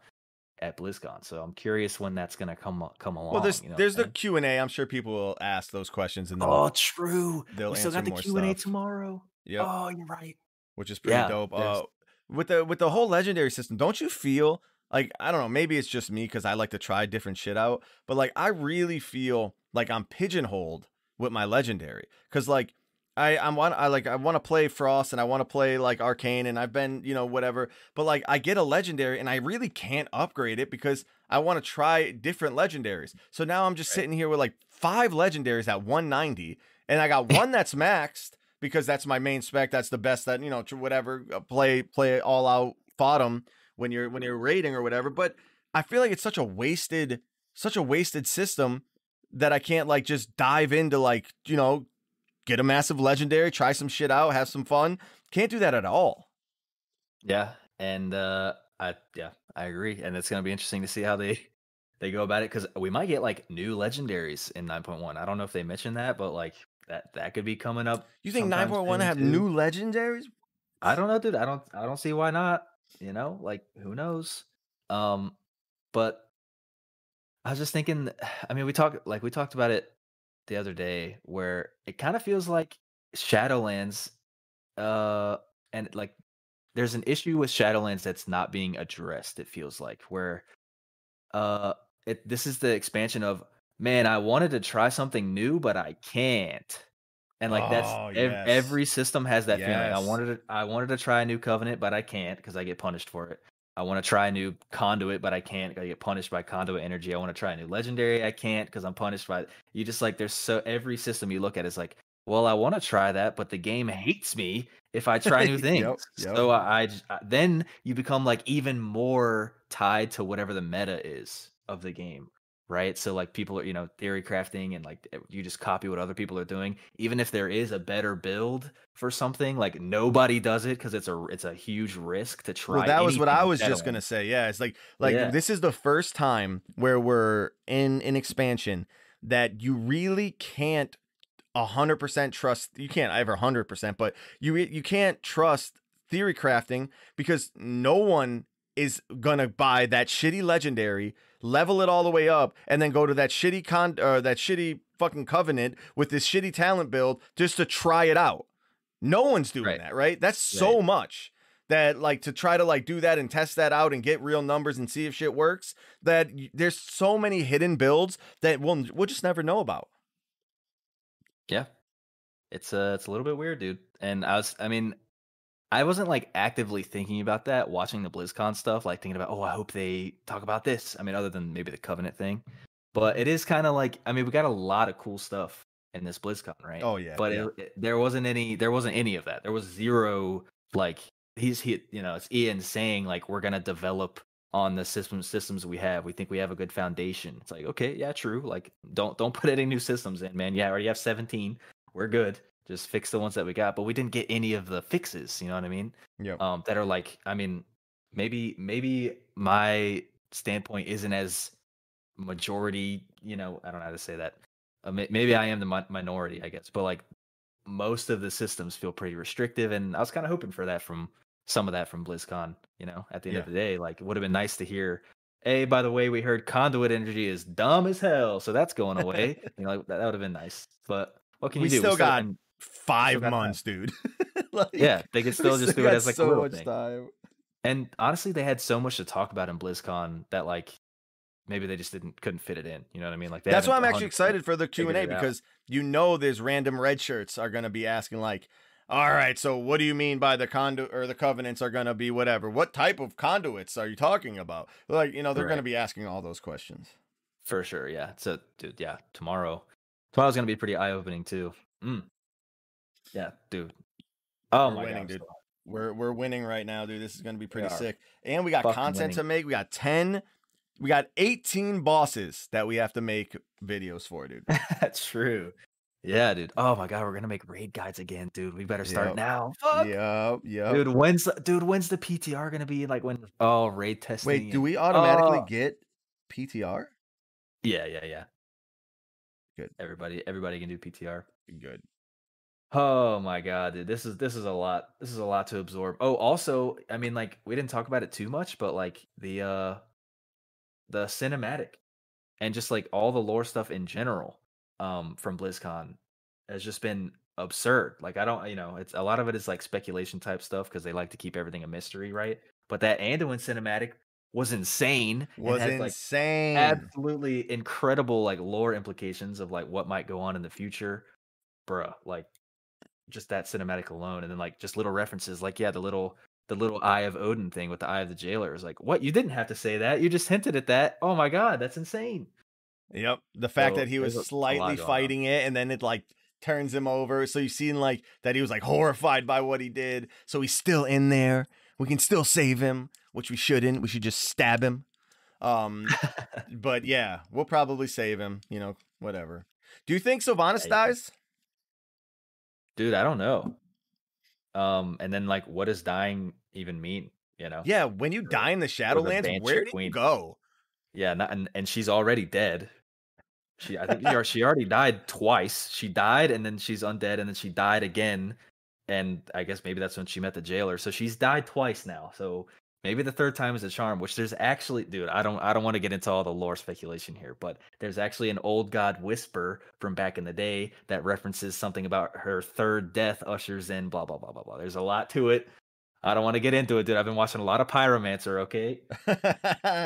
at BlizzCon. So I'm curious when that's gonna come come along. Well, there's you know there's the? Q and A. I'm sure people will ask those questions and oh true. they'll we still got the Q and A tomorrow. Yep. Oh, you're right. which is pretty Yeah, dope. Uh, with the with the whole legendary system, don't you feel like I don't know, maybe it's just me because I like to try different shit out, but like I really feel like I'm pigeonholed with my legendary because like I I want I like I want to play Frost and I want to play like Arcane and I've been you know whatever, but like I get a legendary and I really can't upgrade it because I want to try different legendaries. So now I'm just Right. sitting here with like five legendaries at 190, and I got one that's maxed because that's my main spec. That's the best that you know, whatever uh, play play all out bottom when you're when you're raiding or whatever. But I feel like it's such a wasted such a wasted system that I can't like just dive into like you know get a massive legendary, try some shit out, have some fun. Can't do that at all. Yeah, and uh I yeah, I agree. And it's gonna be interesting to see how they they go about it because we might get like new legendaries in 9.1. I don't know if they mentioned that, but like that that could be coming up. You think 9.1 have new legendaries? I don't know, dude. I don't I don't see why not. You know, like who knows? Um, but I was just thinking. I mean, we talked like we talked about it the other day, where it kind of feels like Shadowlands, uh, and like there's an issue with Shadowlands that's not being addressed. It feels like where, uh, it this is the expansion of man. I wanted to try something new, but I can't. And like that's Oh, ev- yes. every system has that feeling. I wanted to I wanted to try a new covenant, but I can't because I get punished for it. I want to try a new conduit, but I can't. I get punished by conduit energy. I want to try a new legendary. I can't because I'm punished by. You just like there's so every system you look at is like, well, I want to try that, but the game hates me if I try new things. yep. So I then you become like even more tied to whatever the meta is of the game, right? So like people are you know theory crafting and like you just copy what other people are doing, even if there is a better build for something. Like nobody does it because it's a it's a huge risk to try. Well, that was what I was just gonna say. Yeah, it's like like Yeah. this is the first time where we're in an expansion that you really can't hundred percent trust. You can't ever hundred percent, but you you can't trust theory crafting because no one is gonna buy that shitty legendary, level it all the way up, and then go to that shitty con or that shitty fucking covenant with this shitty talent build just to try it out. No one's doing Right. that, right? That's so much that like to try to like do that and test that out and get real numbers and see if shit works that y- there's so many hidden builds that we'll we'll just never know about. Yeah. It's uh it's a little bit weird, dude. And I was I mean, I wasn't like actively thinking about that watching the BlizzCon stuff, like thinking about, oh, I hope they talk about this. I mean, other than maybe the Covenant thing. But it is kind of like I mean, we got a lot of cool stuff in this BlizzCon, right? Oh yeah. but yeah. it, it- there wasn't any there wasn't any of that. There was zero like he's he you know, it's Ian saying like we're gonna develop on the system systems we have. We think we have a good foundation. It's like, okay, yeah, true. Like don't don't put any new systems in, man. Yeah, I already have 17. We're good. Just fix the ones that we got. But we didn't get any of the fixes, you know what I mean? Yep. Um that are like, I mean, maybe maybe my standpoint isn't as majority, you know, I don't know how to say that. Uh, maybe I am the mi- minority, I guess, but like most of the systems feel pretty restrictive, and I was kind of hoping for that from some of that from BlizzCon. You know, at the end of the day, like it would have been nice to hear. Hey, by the way, we heard conduit energy is dumb as hell, so that's going away. you know, like, that, that would have been nice. But what can We you do? still got and- Five months, dude. Like, yeah, they could still just do it as like so a little thing. time. And honestly, they had so much to talk about in BlizzCon that like maybe they just didn't couldn't fit it in. You know what I mean? Like That's why I'm actually excited for the Q and A because you know there's random red shirts are gonna be asking like, all right, so what do you mean by the conduit or the covenants are gonna be whatever? What type of conduits are you talking about? Like, you know, they're gonna be asking all those questions. For sure, yeah. So, dude, yeah, tomorrow. Tomorrow's gonna be pretty eye opening too. Mm. Yeah, dude. Oh We're my winning, god, dude. We're we're winning right now, dude. This is gonna be pretty sick. And we got fucking content winning. to make. We got 10, we got 18 bosses that we have to make videos for, dude. That's true. Yeah, dude. Oh my god, we're gonna make raid guides again, dude. We better start Yep. now. Fuck. Yep, yep. Dude, when's the, dude? When's the PTR gonna be? Like when? Oh, raid testing. Wait, do we oh. automatically Oh. get PTR? Yeah, yeah, yeah. Good. Everybody, everybody can do PTR. Good. Oh my god, dude. This is this is a lot. This is a lot to absorb. Oh, also, I mean, like we didn't talk about it too much, but like the uh the cinematic and just like all the lore stuff in general um from BlizzCon has just been absurd. Like I don't, you know, it's a lot of it is like speculation type stuff because they like to keep everything a mystery, right? But that Anduin cinematic was insane. Was had, like, insane. absolutely incredible like lore implications of like what might go on in the future bruh like just that cinematic alone and then like just little references like yeah the little the little eye of odin thing with the eye of the jailer is like what you didn't have to say that you just hinted at that oh my god that's insane Yep. The fact So, that he was there's a- a lot slightly going on. fighting it and then it like turns him over. So you've seen like that he was like horrified by what he did. So he's still in there. We can still save him, which we shouldn't. We should just stab him. Um but yeah, we'll probably save him, you know, whatever. Do you think Sylvanas Yeah, dies? Dude i don't know um and then like what does dying even mean you know Yeah, when you Or- die in the Shadowlands, where do you go? Yeah, not, and and she's already dead. She, I think she, she already died twice. She died and then she's undead, and then she died again. And I guess maybe that's when she met the jailer. So she's died twice now. So maybe the third time is a charm. Which there's actually, dude, I don't I don't want to get into all the lore speculation here, but there's actually an old god whisper from back in the day that references something about her third death ushers in blah blah blah blah blah. There's a lot to it. I don't want to get into it, dude. I've been watching a lot of Pyromancer. Okay.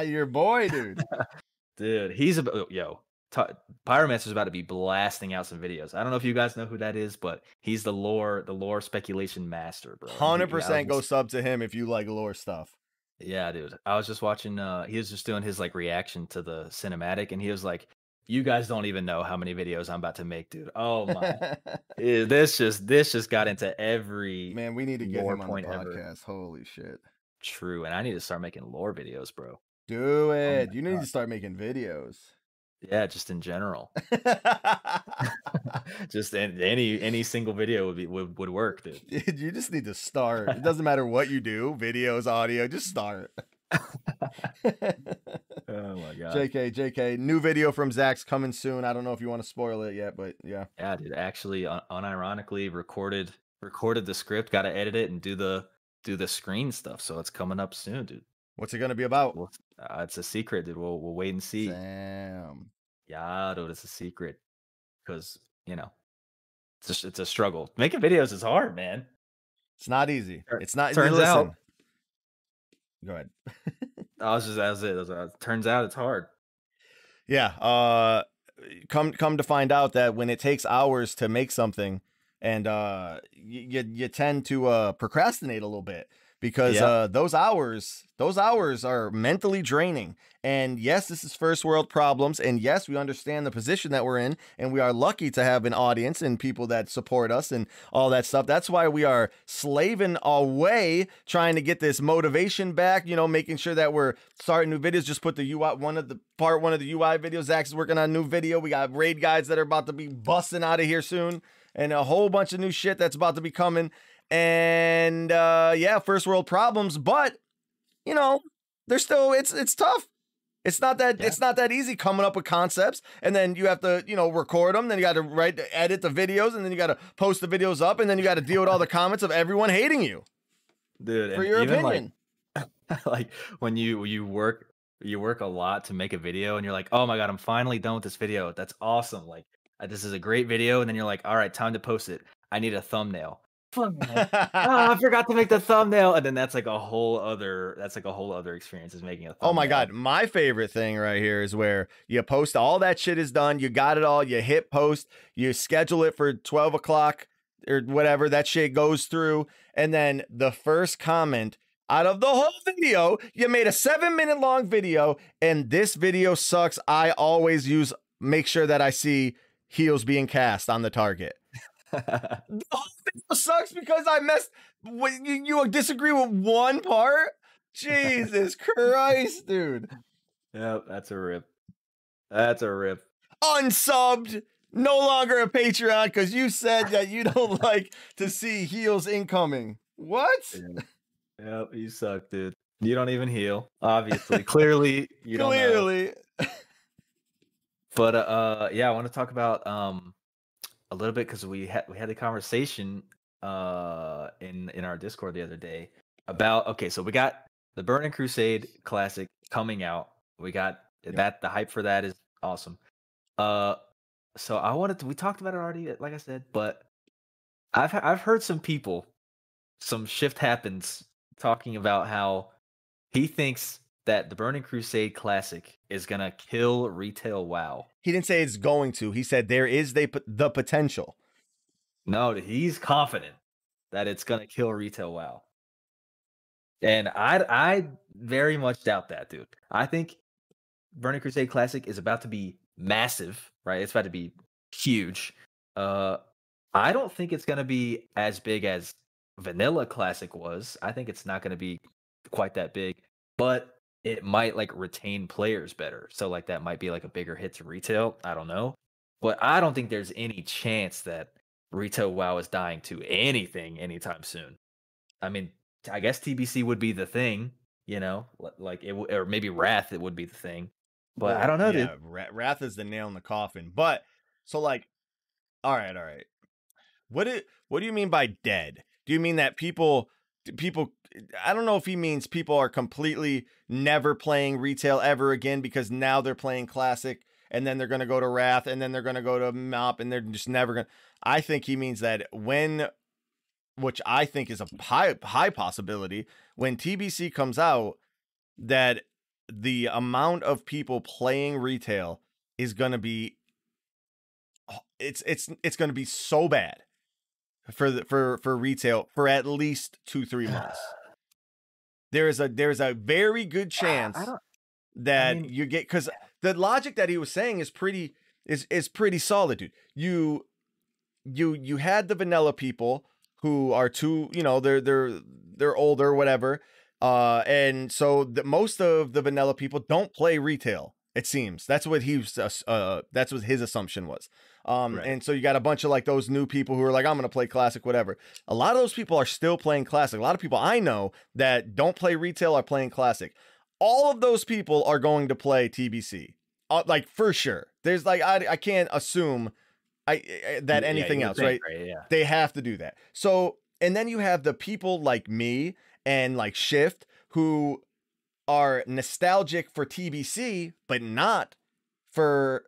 Your boy, dude. Dude, he's about oh, yo. T- Pyromancer's about to be blasting out some videos. I don't know if you guys know who that is, but he's the lore, the lore speculation master, bro. Hundred percent go sub to him if you like lore stuff. Yeah, dude. I was just watching. uh He was just doing his like reaction to the cinematic, and he was like, "You guys don't even know how many videos I'm about to make, dude. Oh my, Eh, this just this just got into every Man, we need to get him on the point ever. podcast. Holy shit. true, and I need to start making lore videos, bro. Do it. my you need God. to start making videos. Yeah, just in general, just an- any any single video would be would, would work, dude. Dude, you just need to start. It doesn't matter what you do, videos, audio, just start. Oh my god. JK, JK, new video from Zach's coming soon. I don't know if you want to spoil it yet, but yeah. Yeah, dude. Actually, un- unironically, recorded recorded the script. Got to edit it and do the do the screen stuff. So it's coming up soon, dude. What's it gonna be about? Well, uh, it's a secret, dude. We'll we'll wait and see. Damn. Yeah, dude, it's a secret because you know it's just it's a struggle. Making videos is hard, man. It's not easy. It's not turns listen. out- Go ahead. I was just as it. That's what- turns out it's hard. Yeah. Uh come come to find out that when it takes hours to make something and uh you, you tend to uh procrastinate a little bit because Yeah. uh those hours those hours are mentally draining. And yes, this is first world problems and yes, we understand the position that we're in and we are lucky to have an audience and people that support us and all that stuff. That's why we are slaving away trying to get this motivation back, you know, making sure that we're starting new videos. Just put the UI one of the part one of the UI videos. Zach's working on a new video. We got raid guides that are about to be busting out of here soon, and a whole bunch of new shit that's about to be coming. And uh yeah, first world problems, but you know, they're still it's it's tough. It's not that Yeah. it's not that easy coming up with concepts, and then you have to you know record them. Then you got to write edit the videos, and then you got to post the videos up, and then you got to deal with all the comments of everyone hating you dude. for your even, like- opinion. like when you you work you work a lot to make a video and you're like oh my god i'm finally done with this video that's awesome like uh, this is a great video and then you're like all right time to post it i need a thumbnail. Oh, i forgot to make the thumbnail and then that's like a whole other that's like a whole other experience is making a thumbnail. Oh my god, my favorite thing right here is where you post all that shit is done, you got it all, you hit post, you schedule it for 12 o'clock or whatever, that shit goes through, and then the first comment out of the whole video, you made a seven minute long video, and this video sucks. I always use make sure that I see heals being cast on the target. The whole thing sucks because I messed. what, You, you disagree with one part? Jesus Christ, dude. yep that's a rip that's a rip Unsubbed. no longer a Patreon because you said that you don't like to see heals incoming. What? Yeah. Yep, you suck, dude. You don't even heal. Obviously, clearly, you don't. know. Clearly. But uh, yeah, I want to talk about um a little bit because we had we had the conversation uh in in our Discord the other day about okay, so we got the Burning Crusade Classic coming out. We got Yep. that the hype for that is awesome. Uh, so I wanted to. We talked about it already, like I said, but I've I've heard some people, some shift happens talking about how he thinks that the Burning Crusade Classic is gonna kill retail WoW. He didn't say it's going to. He said there is the, the potential. No, he's confident that it's gonna kill retail WoW. And I I very much doubt that, dude. I think Burning Crusade Classic is about to be massive, right? It's about to be huge. Uh I don't think it's gonna be as big as Vanilla Classic was. I think it's not gonna be quite that big, but it might like retain players better. So like that might be like a bigger hit to retail. I don't know. But I don't think there's any chance that retail WoW is dying to anything anytime soon. I mean, I guess TBC would be the thing, you know, like it, w- or maybe Wrath it would be the thing. But I don't know, yeah, dude. Wrath is the nail in the coffin. But so like, all right, all right. What it? What do you mean by dead? Do you mean that people, people? I don't know if he means people are completely never playing retail ever again because now they're playing classic and then they're going to go to Wrath and then they're going to go to Mop and they're just never going. to I think he means that when, which I think is a high high possibility, when TBC comes out, that the amount of people playing retail is going to be it's it's it's going to be so bad for the, for for retail for at least 2 3 months. There is a there's a very good chance I that mean- you get cuz the logic that he was saying is pretty is is pretty solid, dude. You you you had the vanilla people who are too, you know, they're they're they're older whatever. Uh and so the, most of the vanilla people don't play retail. It seems. That's what he was uh, that's what his assumption was. Um Right. and so you got a bunch of like those new people who are like I'm going to play classic whatever. A lot of those people are still playing classic. A lot of people I know that don't play retail are playing classic. All of those people are going to play TBC. Uh, like for sure. There's like I I can't assume I, I that anything would else, think, right? Yeah. They have to do that. So, and then you have the people like me and like Shift who are nostalgic for TBC, but not for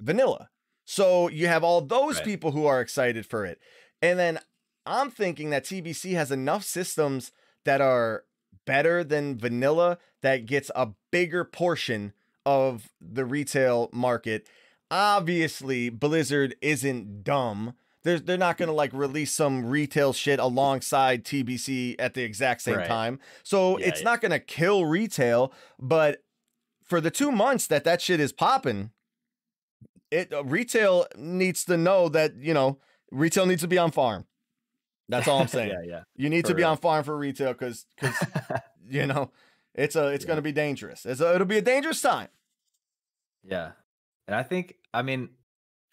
vanilla. So you have all those Right. people who are excited for it. And then I'm thinking that TBC has enough systems that are better than vanilla that gets a bigger portion of the retail market. Obviously, Blizzard isn't dumb. They're, they're not going to like release some retail shit alongside TBC at the exact same Right. time. So Yeah, it's yeah. not going to kill retail, but for the 2 months that that shit is popping, it uh, retail needs to know that, you know, retail needs to be on farm. That's all I'm saying. yeah, yeah. You need to For be real. on farm for retail cuz cuz you know, it's a it's Yeah. going to be dangerous. It's a, it'll be a dangerous time. Yeah. And I think, I mean,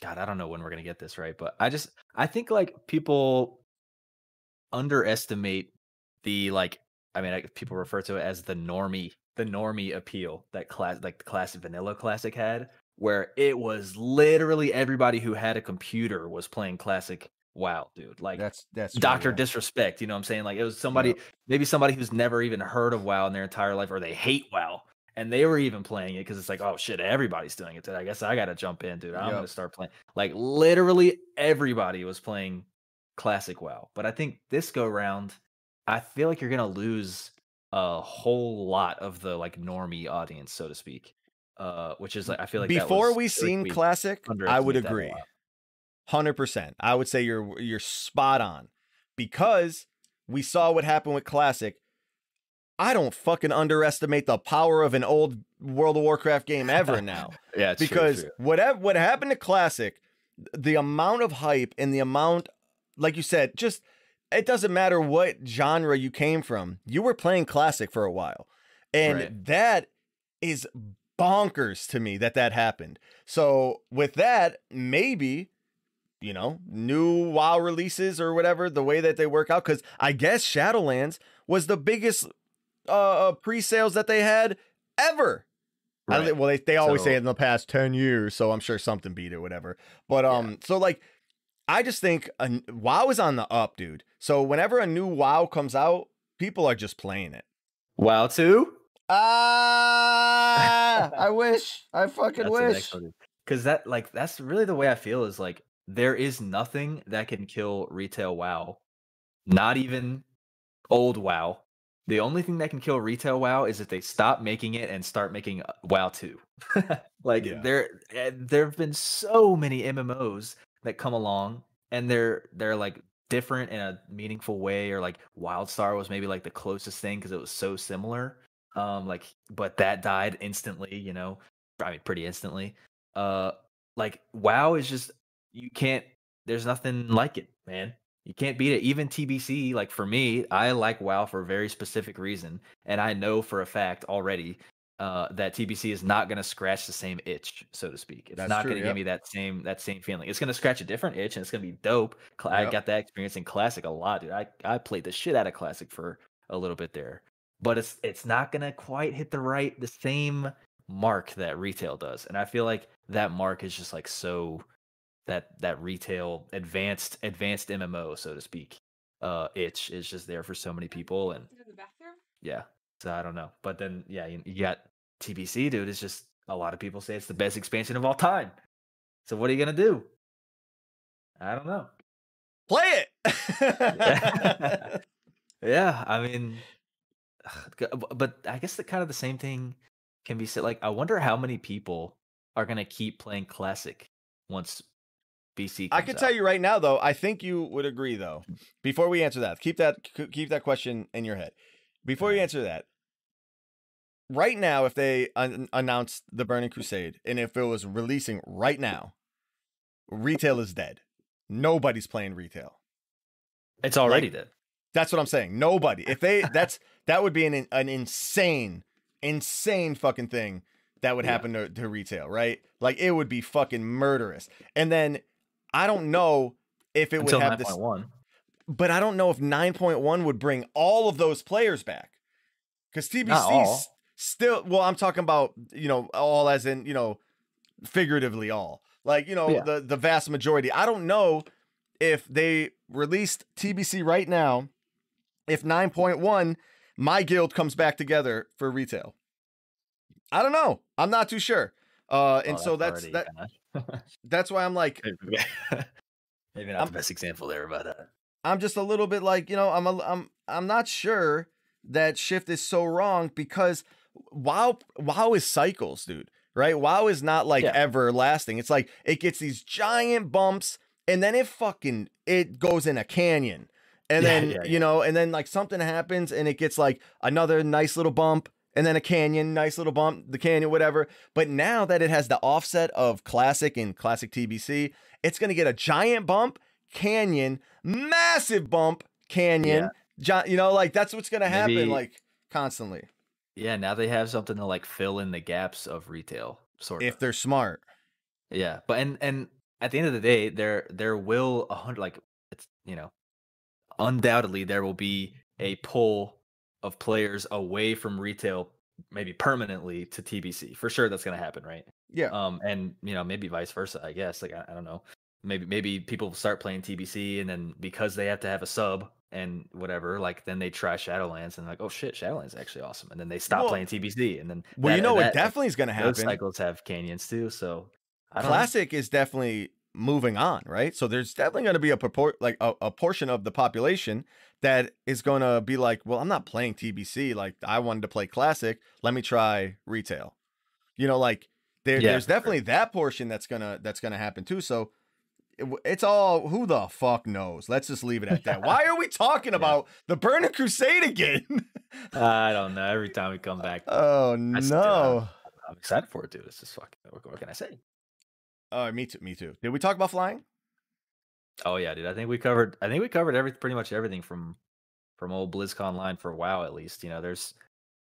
God, I don't know when we're going to get this right, but I just, I think like people underestimate the, like, I mean, I, people refer to it as the normie, the normie appeal that class, like the classic vanilla classic had, where it was literally everybody who had a computer was playing classic WoW, dude. Like, That's that's Doctor yeah. Disrespect. You know what I'm saying? Like it was somebody, maybe somebody who's never even heard of WoW in their entire life, or they hate WoW, and they were even playing it because it's like, oh shit, everybody's doing it today. I guess I gotta jump in, dude. I'm Yep. gonna start playing. Like literally everybody was playing classic WoW. But I think this go round, I feel like you're gonna lose a whole lot of the like normie audience, so to speak. Uh, which is like I feel like Before we feel like seen classic, I would underestimate that a agree. 100%. I would say you're you're spot on because we saw what happened with classic. I don't fucking underestimate the power of an old World of Warcraft game ever now. Yeah, it's true, because true. whatever what happened to classic the amount of hype and the amount like you said just it doesn't matter what genre you came from you were playing classic for a while and Right. that is bonkers to me that that happened. So with that, maybe you know, new WoW releases or whatever, the way that they work out. Because I guess Shadowlands was the biggest uh, pre-sales that they had ever. I, Right. well, they, they always say So- in the past 10 years, so I'm sure something beat it, whatever. But um, so like, I just think WoW is on the up, dude. So whenever a new WoW comes out, people are just playing it. WoW two. Ah, I wish. I fucking wish. Because that like that's really the way I feel is like there is nothing that can kill retail WoW. Not even old WoW. The only thing that can kill retail WoW is if they stop making it and start making uh, WoW 2. like Yeah. there eh, there have been so many MMOs that come along and they're they're like different in a meaningful way or like Wildstar was maybe like the closest thing because it was so similar. Um like but that died instantly, you know. I mean pretty instantly. Uh like WoW is just you can't there's nothing like it, man. You can't beat it. Even TBC, like for me, I like WoW for a very specific reason, and I know for a fact already uh, that TBC is not going to scratch the same itch, so to speak. It's That's not going to yep. give me that same that same feeling. It's going to scratch a different itch, and it's going to be dope. I Yep. got that experience in Classic a lot, dude. I I played the shit out of Classic for a little bit there, but it's it's not going to quite hit the right the same mark that retail does, and I feel like that mark is just like so that that retail advanced advanced MMO, so to speak, uh, itch is just there for so many people, and the bathroom? yeah, so I don't know, but then yeah, you, you got TBC, dude. It's just a lot of people say it's the best expansion of all time. So what are you gonna do? I don't know. Play it. yeah, I mean, but I guess the kind of the same thing can be said. Like, I wonder how many people are gonna keep playing classic once BC. I can out. tell you right now, though. I think you would agree, though. Before we answer that, keep that keep that question in your head. Before you answer that, right now, if they un- announced the Burning Crusade and if it was releasing right now, retail is dead. Nobody's playing retail. It's already dead. That's what I'm saying. Nobody. If they that's that would be an an insane, insane fucking thing that would Yeah. happen to, to retail, right? Like it would be fucking murderous. And then I don't know if it Until would have this point one. but I don't know if 9.1 would bring all of those players back. Because TBC still, well, I'm talking about, you know, all as in, you know, figuratively all. Like, you know, Yeah. the, the vast majority. I don't know if they released TBC right now, if 9.1, my guild comes back together for retail. I don't know. I'm not too sure. Uh, and so that's that. That's why I'm like, maybe not I'm- the best example there, but uh, I'm just a little bit like, you know, I'm a, I'm I'm not sure that shift is so wrong because WoW WoW is cycles, dude. Right? WoW is not like Yeah. everlasting. It's like it gets these giant bumps and then it fucking it goes in a canyon. And Yeah, then, yeah, you know, and then like something happens and it gets like another nice little bump and then a canyon, nice little bump, the canyon, whatever. But now that it has the offset of classic and classic TBC, it's going to get a giant bump, canyon, massive bump, canyon. Gi- you know, like that's what's going to happen Maybe- like constantly yeah, now they have something to like fill in the gaps of retail, sort if of. If they're smart. Yeah, but and and at the end of the day, there there will a hundred like it's you know, undoubtedly there will be a pull of players away from retail, maybe permanently to TBC for sure. That's going to happen, right? Yeah. Um, and you know maybe vice versa. I guess like I, I don't know. Maybe maybe people start playing TBC and then because they have to have a sub and whatever, like then they try Shadowlands and like oh shit, Shadowlands is actually awesome, and then they stop Well- playing TBC and then Well, you that- know what definitely is going to happen. those cycles have canyons too. So I don't know. Classic is definitely moving on, right? So there's definitely going to be a purport like a, a portion of the population that is going to be like, well, I'm not playing TBC. Like I wanted to play classic. Let me try retail. You know, like there, Yeah, there's for sure. definitely that portion that's gonna that's gonna happen too. So it it's all who the fuck knows. Let's just leave it at that. Why are we talking Yeah. about the Burning Crusade again? I don't know. Every time we come back, oh I still- no! I'm excited for it, dude. It's just fucking. What, what can I say? Oh, me too. Me too. Did we talk about flying? Oh yeah, dude. I think we covered. I think we covered every pretty much everything from from old BlizzConline for WoW at least. You know, there's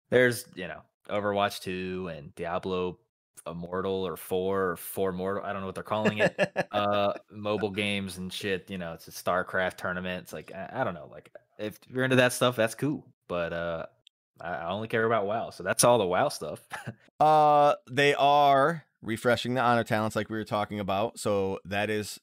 there's you know Overwatch 2 and Diablo Immortal or 4 or 4 Mortal. I don't know what they're calling it. uh mobile games and shit, you know, it's a StarCraft tournament. It's like I, I don't know, like if you're into that stuff, that's cool. But uh I, I only care about WoW. So that's all the WoW stuff. uh they are refreshing the honor talents like we were talking about. So that is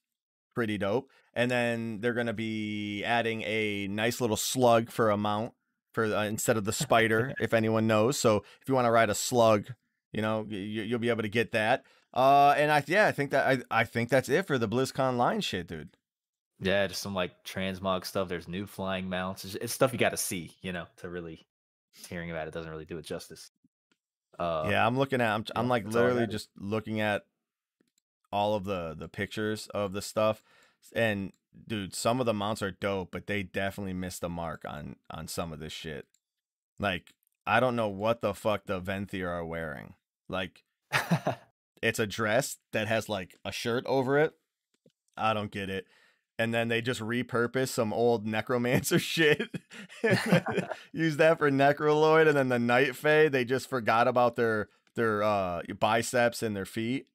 pretty dope. And then they're going to be adding a nice little slug for a mount for uh, instead of the spider, if anyone knows. So if you want to ride a slug, you know, you, will be able to get that. Uh, and I yeah, I think that I I think that's it for the BlizzConline shit, dude. Yeah, just some like transmog stuff. There's new flying mounts. It's, it's stuff you got to see, you know, to really hearing about it doesn't really do it justice. Uh, yeah, I'm looking at. I'm I'm like literally just looking at all of the the pictures of the stuff, and dude, some of the mounts are dope, but they definitely missed the mark on on some of this shit. Like, I don't know what the fuck the Venthyr are wearing. Like, it's a dress that has like a shirt over it. I don't get it and then they just repurpose some old necromancer shit use that for Necrolord and then the night fae they just forgot about their their uh biceps and their feet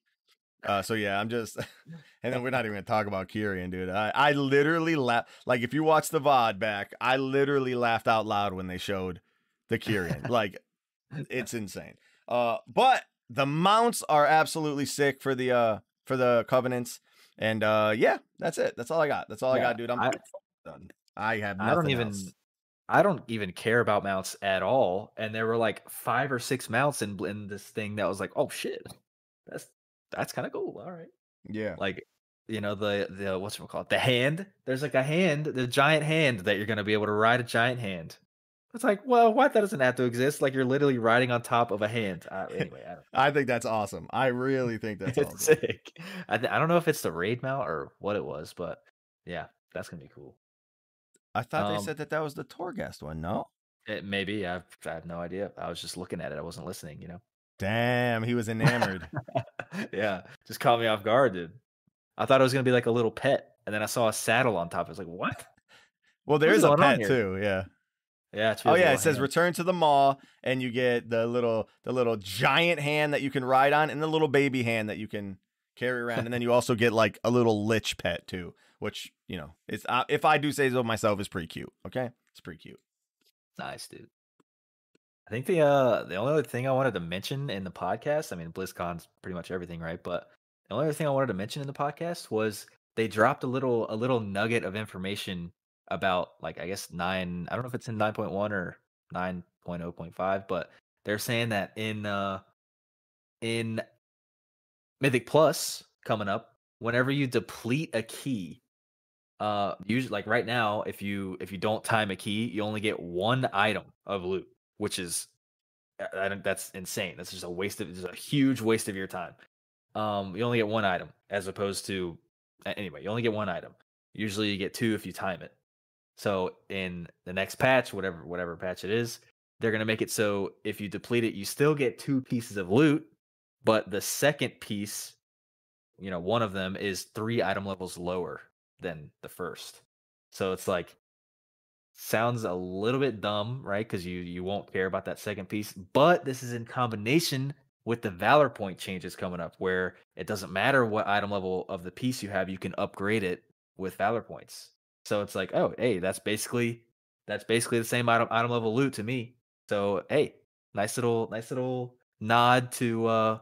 uh so yeah i'm just and then we're not even gonna talk about Kyrian, dude i i literally laugh like if you watch the vod back i literally laughed out loud when they showed the Kyrian. like it's insane uh but the mounts are absolutely sick for the uh for the covenants and uh, yeah, that's it. That's all I got. That's all yeah, I got, dude. I'm I, done. I have. I don't even. Else. I don't even care about mounts at all. And there were like five or six mounts in in this thing that was like, oh shit, that's that's kind of cool. All right. Yeah. Like you know the the what's it called the hand. There's like a hand, the giant hand that you're gonna be able to ride a giant hand. It's like, well, what that doesn't have to exist. Like you're literally riding on top of a hand. Uh, anyway, I, I, think that's awesome. I really think that's it's awesome. sick. I, th- I don't know if it's the raid mount or what it was, but yeah, that's gonna be cool. I thought um, they said that that was the Torghast one. No, it maybe. I've I have no idea. I was just looking at it. I wasn't listening. You know. Damn, he was enamored. yeah, just caught me off guard, dude. I thought it was gonna be like a little pet, and then I saw a saddle on top. I was like, what? Well, there is a pet too. Yeah. Yeah. oh yeah, it says hand. return to the maw, and you get the little the little giant hand that you can ride on, and the little baby hand that you can carry around, and then you also get like a little lich pet too, which you know, it's uh, if I do say so myself, is pretty cute. Okay, it's pretty cute. Nice, dude. I think the uh the only other thing I wanted to mention in the podcast, I mean, BlizzCon's pretty much everything, right? But the only other thing I wanted to mention in the podcast was they dropped a little a little nugget of information about like I guess nine. I don't know if it's in nine point one or nine point oh point five, but they're saying that in uh in Mythic Plus coming up, whenever you deplete a key, uh usually like right now, if you if you don't time a key, you only get one item of loot, which is I don't, that's insane. That's just a waste of just a huge waste of your time. Um, you only get one item as opposed to anyway, you only get one item. Usually you get two if you time it. So in the next patch, whatever whatever patch it is, they're gonna make it so if you deplete it, you still get two pieces of loot, but the second piece, you know, one of them is three item levels lower than the first. So it's like sounds a little bit dumb, right? Because you you won't care about that second piece, but this is in combination with the valor point changes coming up, where it doesn't matter what item level of the piece you have, you can upgrade it with valor points. So it's like, oh, hey, that's basically that's basically the same item item level loot to me. So hey, nice little nice little nod to uh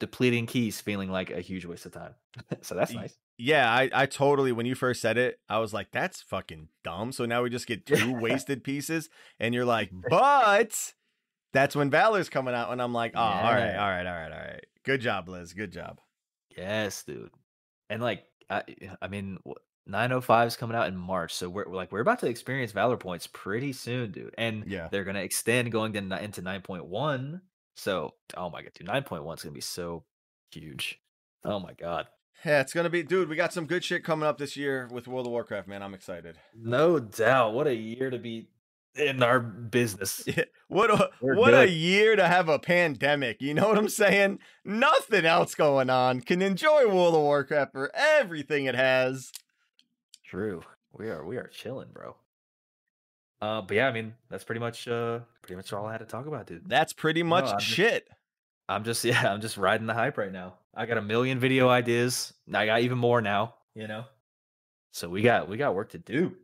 depleting keys feeling like a huge waste of time. so that's nice. Yeah, I, I totally when you first said it, I was like, that's fucking dumb. So now we just get two wasted pieces, and you're like, but that's when Valor's coming out, and I'm like, oh, yeah. all right, all right, all right, all right. Good job, Blizz. Good job. Yes, dude. And like, I, I mean, 905 is coming out in March, so we're like we're about to experience Valor points pretty soon, dude. And yeah, they're gonna extend going to, into 9.1. So, oh my god, dude, 9.1 is gonna be so huge. Oh my god. Yeah, it's gonna be, dude. We got some good shit coming up this year with World of Warcraft, man. I'm excited. No doubt. What a year to be in our business. Yeah. What a We're what good. a year to have a pandemic. You know what I'm saying? Nothing else going on. Can enjoy World of Warcraft for everything it has. True. We are we are chilling, bro. Uh, but yeah, I mean that's pretty much uh pretty much all I had to talk about, dude. That's pretty much I'm just- shit. I'm just yeah, I'm just riding the hype right now. I got a million video ideas. I got even more now, you know. So we got we got work to do.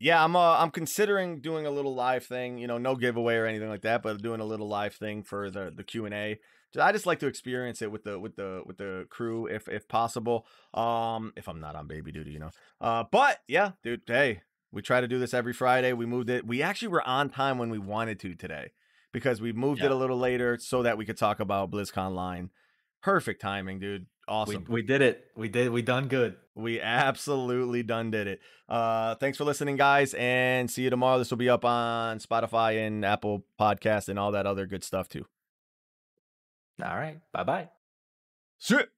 Yeah, I'm uh, I'm considering doing a little live thing. You know, no giveaway or anything like that, but doing a little live thing for the the Q and A. I just like to experience it with the with the with the crew if if possible. Um, if I'm not on baby duty, you know. Uh, but yeah, dude. Hey, we try to do this every Friday. We moved it. We actually were on time when we wanted to today because we moved it a little later so that we could talk about BlizzConline. Perfect timing, dude. Awesome. We we did it. We did we done good. We absolutely done did it. Uh, thanks for listening, guys, and see you tomorrow. This will be up on Spotify and Apple Podcast and all that other good stuff too. All right. Bye bye. Sit.